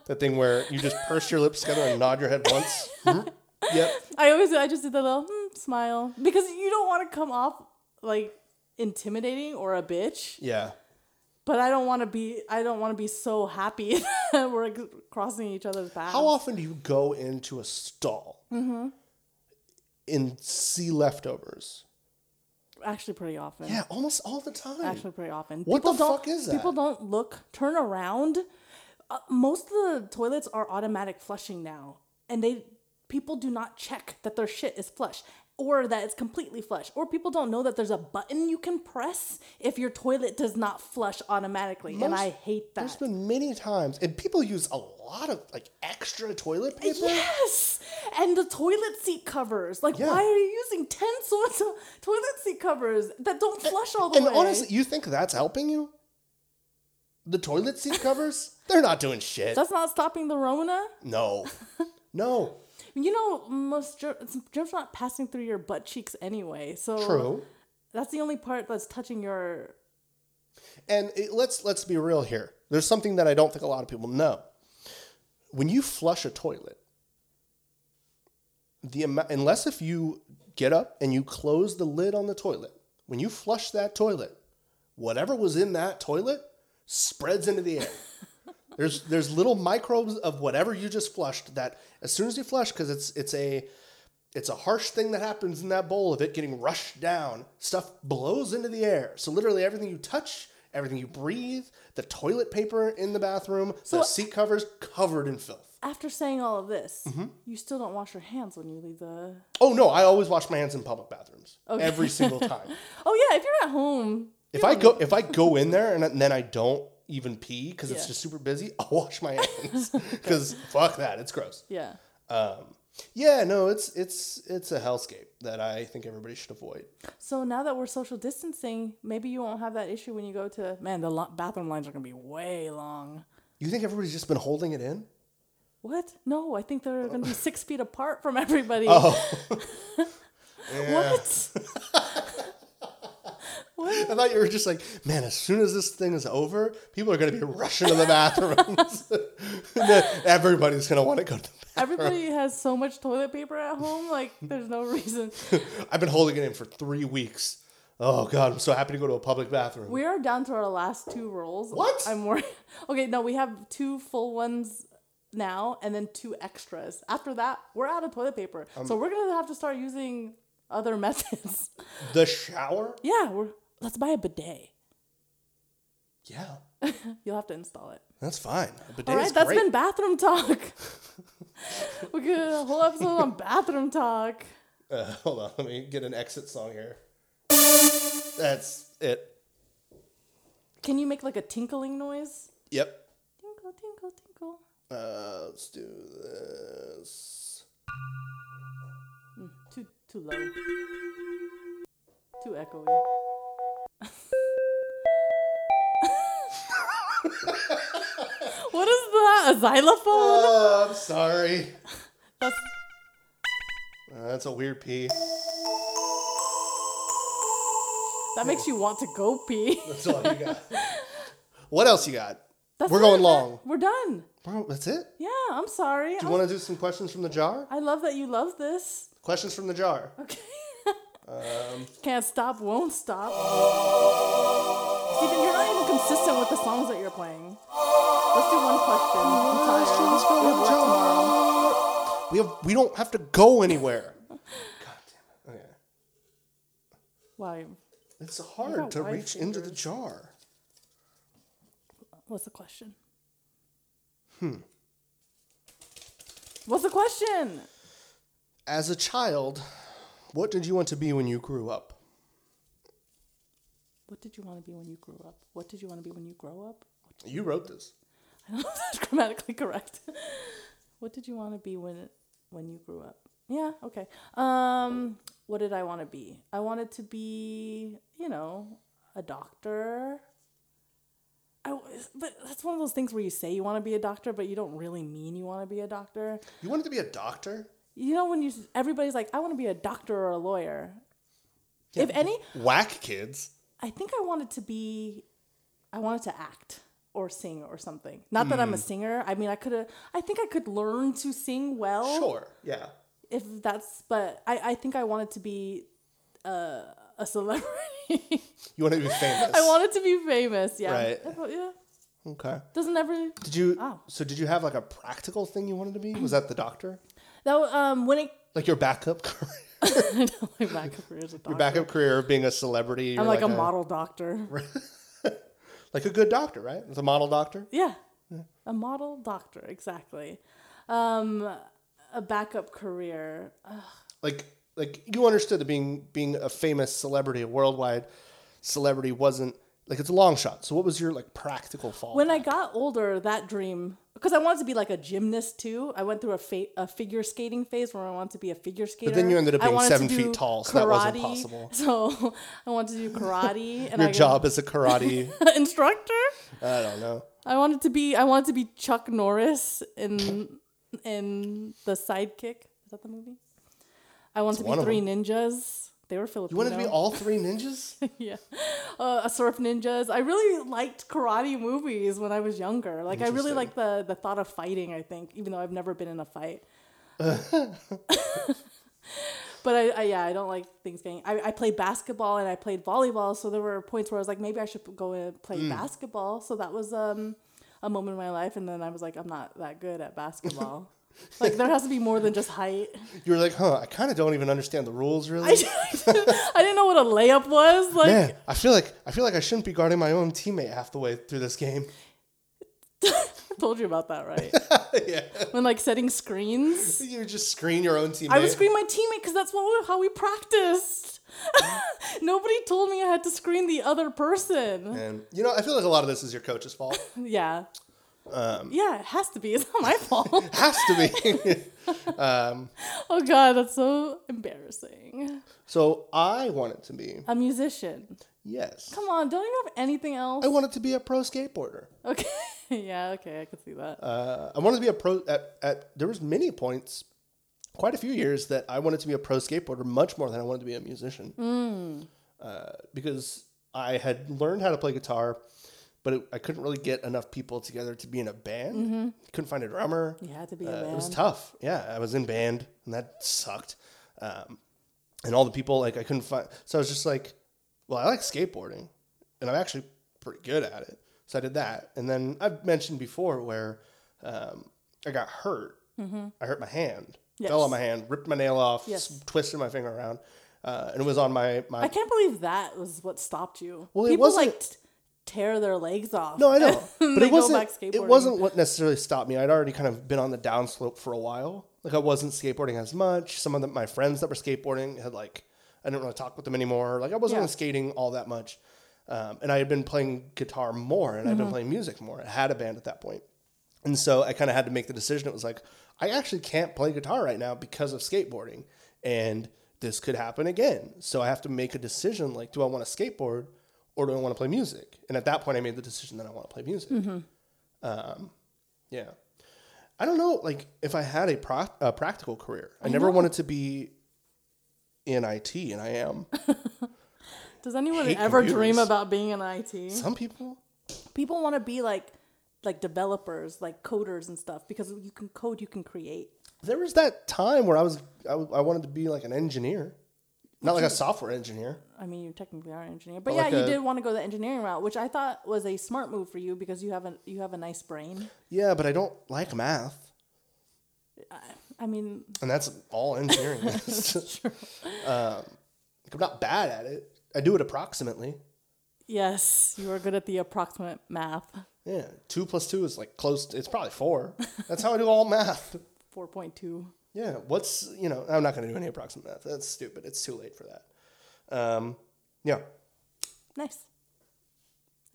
That thing where you just purse your lips together and nod your head once. Mhm. Yep. I always I just do the little hmm, smile because you don't want to come off like intimidating or a bitch, Yeah. but I don't want to be I don't want to be so happy that we're crossing each other's paths. How often do you go into a stall Mm-hmm. and see leftovers? Actually, pretty often. Yeah, almost all the time. Actually, pretty often. What the don't- fuck is that? People don't look, turn around. Uh, most of the toilets are automatic flushing now, and they people do not check that their shit is flush or that it's completely flush, or people don't know that there's a button you can press if your toilet does not flush automatically, and I hate that. There's been many times, and people use a lot of like extra toilet paper. Yes, and the toilet seat covers. Like, Yeah. why are you using ten sorts of toilet seat covers that don't flush all the And way? And honestly, you think that's helping you? The toilet seat covers? They're not doing shit. that's not stopping the Rona. no. No. You know, most ger- germs not passing through your butt cheeks anyway. So True. That's the only part that's touching your. And it, let's let's be real here. There's something that I don't think a lot of people know. When you flush a toilet, the amount, unless if you get up and you close the lid on the toilet, when you flush that toilet, whatever was in that toilet spreads into the air. there's there's little microbes of whatever you just flushed that as soon as you flush, because it's it's a it's a harsh thing that happens in that bowl of it getting rushed down. Stuff blows into the air. So literally everything you touch, everything you breathe, the toilet paper in the bathroom, the seat covers covered in filth. After saying all of this, Mm-hmm. you still don't wash your hands when you leave the. Oh no, I always wash my hands in public bathrooms every single time. Oh yeah, if you're at home. if I go if I go in there and then I don't even pee because it's just super busy, I'll wash my hands because fuck that, it's gross. Yeah. Um, yeah, no, it's it's it's a hellscape that I think everybody should avoid. So now that we're social distancing, maybe you won't have that issue when you go to. Man, the lo- bathroom lines are gonna be way long. You think everybody's just been holding it in? What? No, I think they're gonna be six feet apart from everybody. Oh, What? I thought you were just like, man, as soon as this thing is over, people are going to be rushing to the bathrooms. Everybody's going to want to go to the bathroom. Everybody has so much toilet paper at home. Like, there's no reason. I've been holding it in for three weeks. Oh, God, I'm so happy to go to a public bathroom. We are down to our last two rolls. What? I'm worried. Okay, no, we have two full ones now and then two extras. After that, we're out of toilet paper. Um, so we're going to have to start using other methods. the shower? yeah, we're let's buy a bidet. Yeah, You'll have to install it. that's fine. A bidet All right, is that's great. been bathroom talk. we could a whole episode on bathroom talk. Uh, hold on, let me get an exit song here. That's it. Can you make like a tinkling noise? Yep. Tinkle, tinkle, tinkle. Uh, let's do this. Too too low. Too echoey. What is that? A xylophone? Oh, I'm sorry. That's Uh, that's a weird pee. that makes you want to go pee. That's all you got. what else you got? That's We're it. going long. We're done. Bro, that's it? Yeah, I'm sorry. Do you want to do some questions from the jar? I love that you love this. Questions from the jar. Okay. Um, Can't stop, won't stop. Stephen, you're not even consistent with the songs that you're playing. Let's do one question. I'm tired. We have work tomorrow. We have. We don't have to go anywhere. God damn it. Okay. Why? It's hard to wide reach into the jar. What's the question? Hmm. What's the question? As a child, what did you want to be when you grew up? What did you want to be when you grew up? What did you want to be when you grow up? You wrote this. I don't know if that's grammatically correct. what did you want to be when when you grew up? Yeah, okay. Um, what did I want to be? I wanted to be, you know, a doctor. I, but that's one of those things where you say you want to be a doctor, but you don't really mean you want to be a doctor. You wanted to be a doctor? You know, when you everybody's like, I want to be a doctor or a lawyer. If any, Whack kids. I think I wanted to be, I wanted to act or sing or something. Not that I'm Hmm. a singer. I mean, I could have, I think I could learn to sing well. Sure. Yeah. If that's, but I, I think I wanted to be uh, a celebrity. You wanted to be famous. I wanted to be famous. Yeah. Right. Thought, yeah. Okay. Doesn't ever, Did you? Oh. So did you have like a practical thing you wanted to be? Was that the doctor? That, um, when it, Like your backup career? My backup career is a doctor. Your backup career of being a celebrity. I'm you're like, a, model doctor. Like a good doctor, right? It's a model doctor. Yeah. A model doctor, exactly. Um, a backup career. Uh, Like like you understood that being being a famous celebrity, a worldwide celebrity, wasn't like it's a long shot. So what was your like practical fall? when I got older, that dream, because I wanted to be like a gymnast too. I went through a, fa- a figure skating phase where I wanted to be a figure skater. But then you ended up being seven feet tall, so that wasn't possible. So I wanted to do karate. and your I job as a karate, instructor. I don't know. I wanted to be. I wanted to be Chuck Norris in in the Sidekick. Is that the movie? I wanted one to be Three Ninjas. They were Filipino. You wanted to be all three ninjas? yeah, uh, a surf ninjas. I really liked karate movies when I was younger. Like I really liked the the thought of fighting. I think, even though I've never been in a fight. but I, I yeah, I don't like things getting. I, I played basketball and I played volleyball, so there were points where I was like, maybe I should go and play Hmm. basketball. So that was um a moment in my life, and then I was like, I'm not that good at basketball. like there has to be more than just height. You were like, huh? I kind of don't even understand the rules, really. I, I didn't know what a layup was. Like Man, I feel like I feel like I shouldn't be guarding my own teammate half the way through this game. I told you about that, right? yeah, when like setting screens. you just screen your own teammate. I would screen my teammate because that's what we, how we practiced. Nobody told me I had to screen the other person. And you know, I feel like a lot of this is your coach's fault. Yeah. Um, yeah, it has to be. It's not my fault. Has to be. um, oh god, that's so embarrassing. so I wanted to be A musician. yes. Come on, don't you have anything else? I wanted to be a pro skateboarder. okay. yeah, okay, I can see that. Uh, I wanted to be a pro at, at there was many points, quite a few years that I wanted to be a pro skateboarder much more than I wanted to be a musician. Uh, because I had learned how to play guitar, but it, I couldn't really get enough people together to be in a band. Couldn't find a drummer. You had to be a Uh, band. it was tough. Yeah, I was in band, and that sucked. Um, and all the people like I couldn't find. So I was just like, well, I like skateboarding, and I'm actually pretty good at it. So I did that, and then I've mentioned before where um, I got hurt. I hurt my hand, Yes. fell on my hand, ripped my nail off, Yes. twisted my finger around, uh, and it was on my my. I can't believe that was what stopped you. Well, it wasn't- like tear their legs off. No, I know, but it wasn't. It wasn't what necessarily stopped me. I'd already kind of been on the downslope for a while. Like I wasn't skateboarding as much. Some of the, my friends that were skateboarding had like I didn't really talk with them anymore. Like I wasn't Yeah. really skating all that much, um, and I had been playing guitar more, and I'd Mm-hmm. been playing music more. I had a band at that point, and so I kind of had to make the decision. It was like I actually can't play guitar right now because of skateboarding, and this could happen again. So I have to make a decision. Like, do I want to skateboard? Or do I want to play music? And at that point, I made the decision that I want to play music. Um, yeah. I don't know, like if I had a, pro- a practical career, I, never wanted to be in IT, and I am. Does anyone ever dream about being in IT? Some people, People want to be like like developers, like coders and stuff because you can code, you can create. there was that time where I was, I wanted to be like an engineer, not like a software engineer. I mean, you technically are an engineer, but Or yeah, like you a- did want to go the engineering route, which I thought was a smart move for you because you have a you have a nice brain. Yeah, but I don't like math, I mean, and that's all engineering is. um, like I'm not bad at it. I do it approximately. yes, you are good at the approximate math. Yeah, two plus two is like close. To, it's probably four. That's how I do all math. Four point two. Yeah, what's you know? I'm not going to do any approximate math. That's stupid. It's too late for that. Um, yeah, Nice.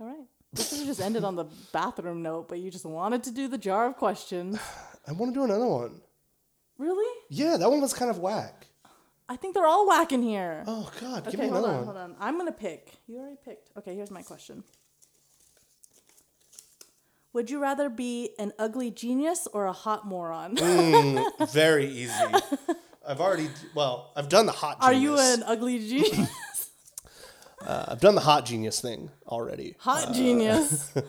All right. This should have just ended on the bathroom note, but you just wanted to do the jar of questions. I want to do another one. Really? Yeah, that one was kind of whack. I think they're all whack in here. Oh God, give okay, me hold another on, one. hold on. I'm gonna pick. You already picked. Okay, here's my question. Would you rather be an ugly genius or a hot moron? Hmm, very easy. I've already well, I've done the hot. Are you an ugly genius? Uh, I've done the hot genius thing already. hot uh, genius.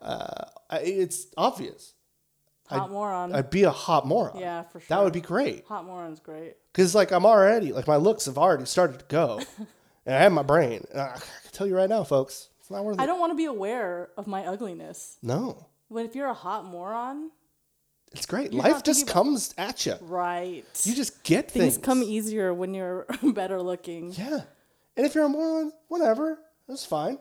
Uh, I, it's obvious. Hot moron. I'd be a hot moron. yeah, for sure. that would be great. hot moron's great. Because like I'm already like my looks have already started to go, and I have my brain. I can tell you right now, folks, it's not worth I it. don't want to be aware of my ugliness. No, But if you're a hot moron, it's great. You're Life not just thinking about- comes at you. right? You just get things things. come easier when you're better looking. Yeah, and if you're a moron, whatever, that's fine.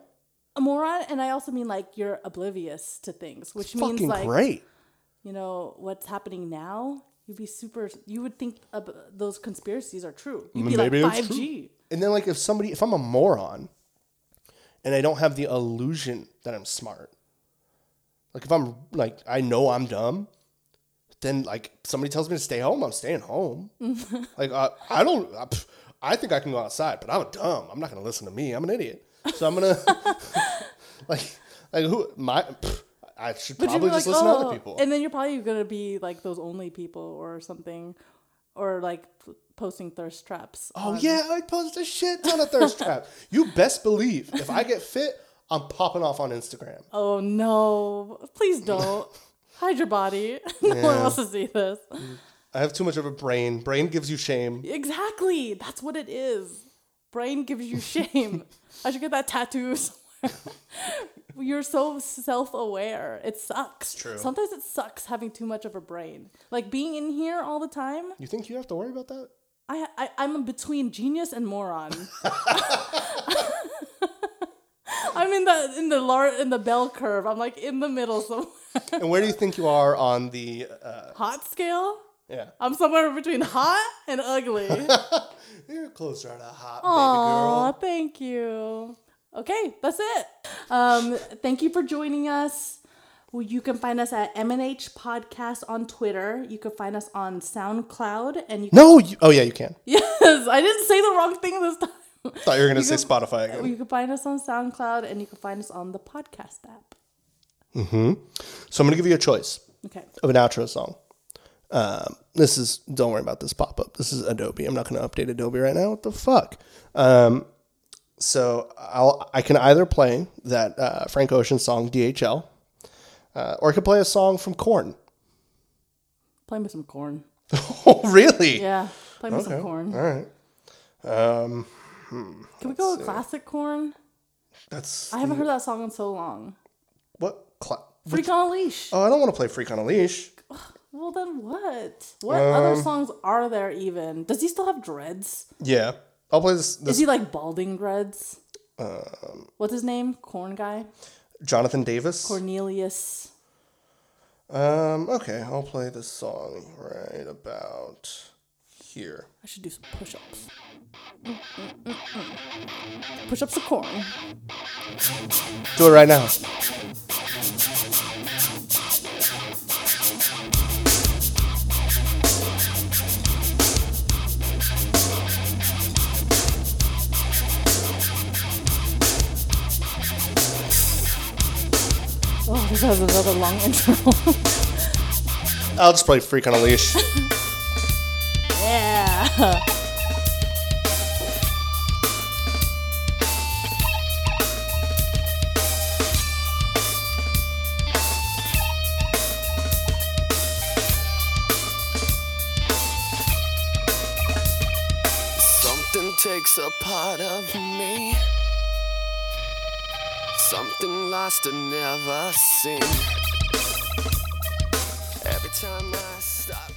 A moron, and I also mean like you're oblivious to things, which It's means fucking like great. you know what's happening now. You'd be super. You would think ab- uh, those conspiracies are true. You'd be Maybe like it's five G. And then like if somebody, if I'm a moron, and I don't have the illusion that I'm smart, like if I'm like I know I'm dumb, then like somebody tells me to stay home, I'm staying home. like uh, I don't. I, I think I can go outside, but I'm dumb. I'm not gonna listen to me. I'm an idiot. So I'm gonna like like who my. pff, I should But probably just like, listen oh, to other people. and then you're probably gonna be like those only people or something, or like posting thirst traps. Oh on- yeah, I post a shit ton of thirst trap. You best believe if I get fit, I'm popping off on Instagram. Oh no! Please don't hide your body. no one Yeah. wants to see this. I have too much of a brain. Brain gives you shame. Exactly. That's what it is. Brain gives you shame. I should get that tattoo somewhere. You're so self-aware. It sucks. True. Sometimes it sucks having too much of a brain. Like being in here all the time. You think you have to worry about that? I, I I'm between genius and moron. I'm in the in the lar- in the bell curve. I'm like in the middle somewhere. and where do you think you are on the? Uh, Hot scale. yeah, I'm somewhere between hot and ugly. you're closer to hot, Aw, baby girl. thank you. Okay, that's it. Um, thank you for joining us. You can find us at MNH Podcast on Twitter. You can find us on SoundCloud, and you can- No, you, oh yeah, you can. yes, I didn't say the wrong thing this time. Thought you were gonna say can- Spotify again. You can find us on SoundCloud, and you can find us on the podcast app. Hmm. So I'm gonna give you a choice Okay. of an outro song. Um, this is don't worry about this pop up. This is Adobe. I'm not gonna update Adobe right now. What the fuck? Um, So I'll I can either play that uh, Frank Ocean song DHL, uh, or I could play a song from Korn. Play me some Korn. oh, really? Yeah, play me some Korn. All right. Um, Can we go with classic Korn? that's I haven't heard that song in so long. what. Cl- Freak on a leash. oh, I don't want to play Freak on a Leash. Well, then what? What Um, other songs are there even? Does he still have dreads? Yeah, I'll play this. Is he like balding dreads? um, What's his name? Korn guy? Jonathan Davis. Cornelius. Um, okay, I'll play this song right about here. I should do some push ups. Push ups of corn. Do it right now. Oh, this has another long intro. I'll just play Freak on a Leash. yeah. Something takes a part of me. Something lost and never seen. Every time I stop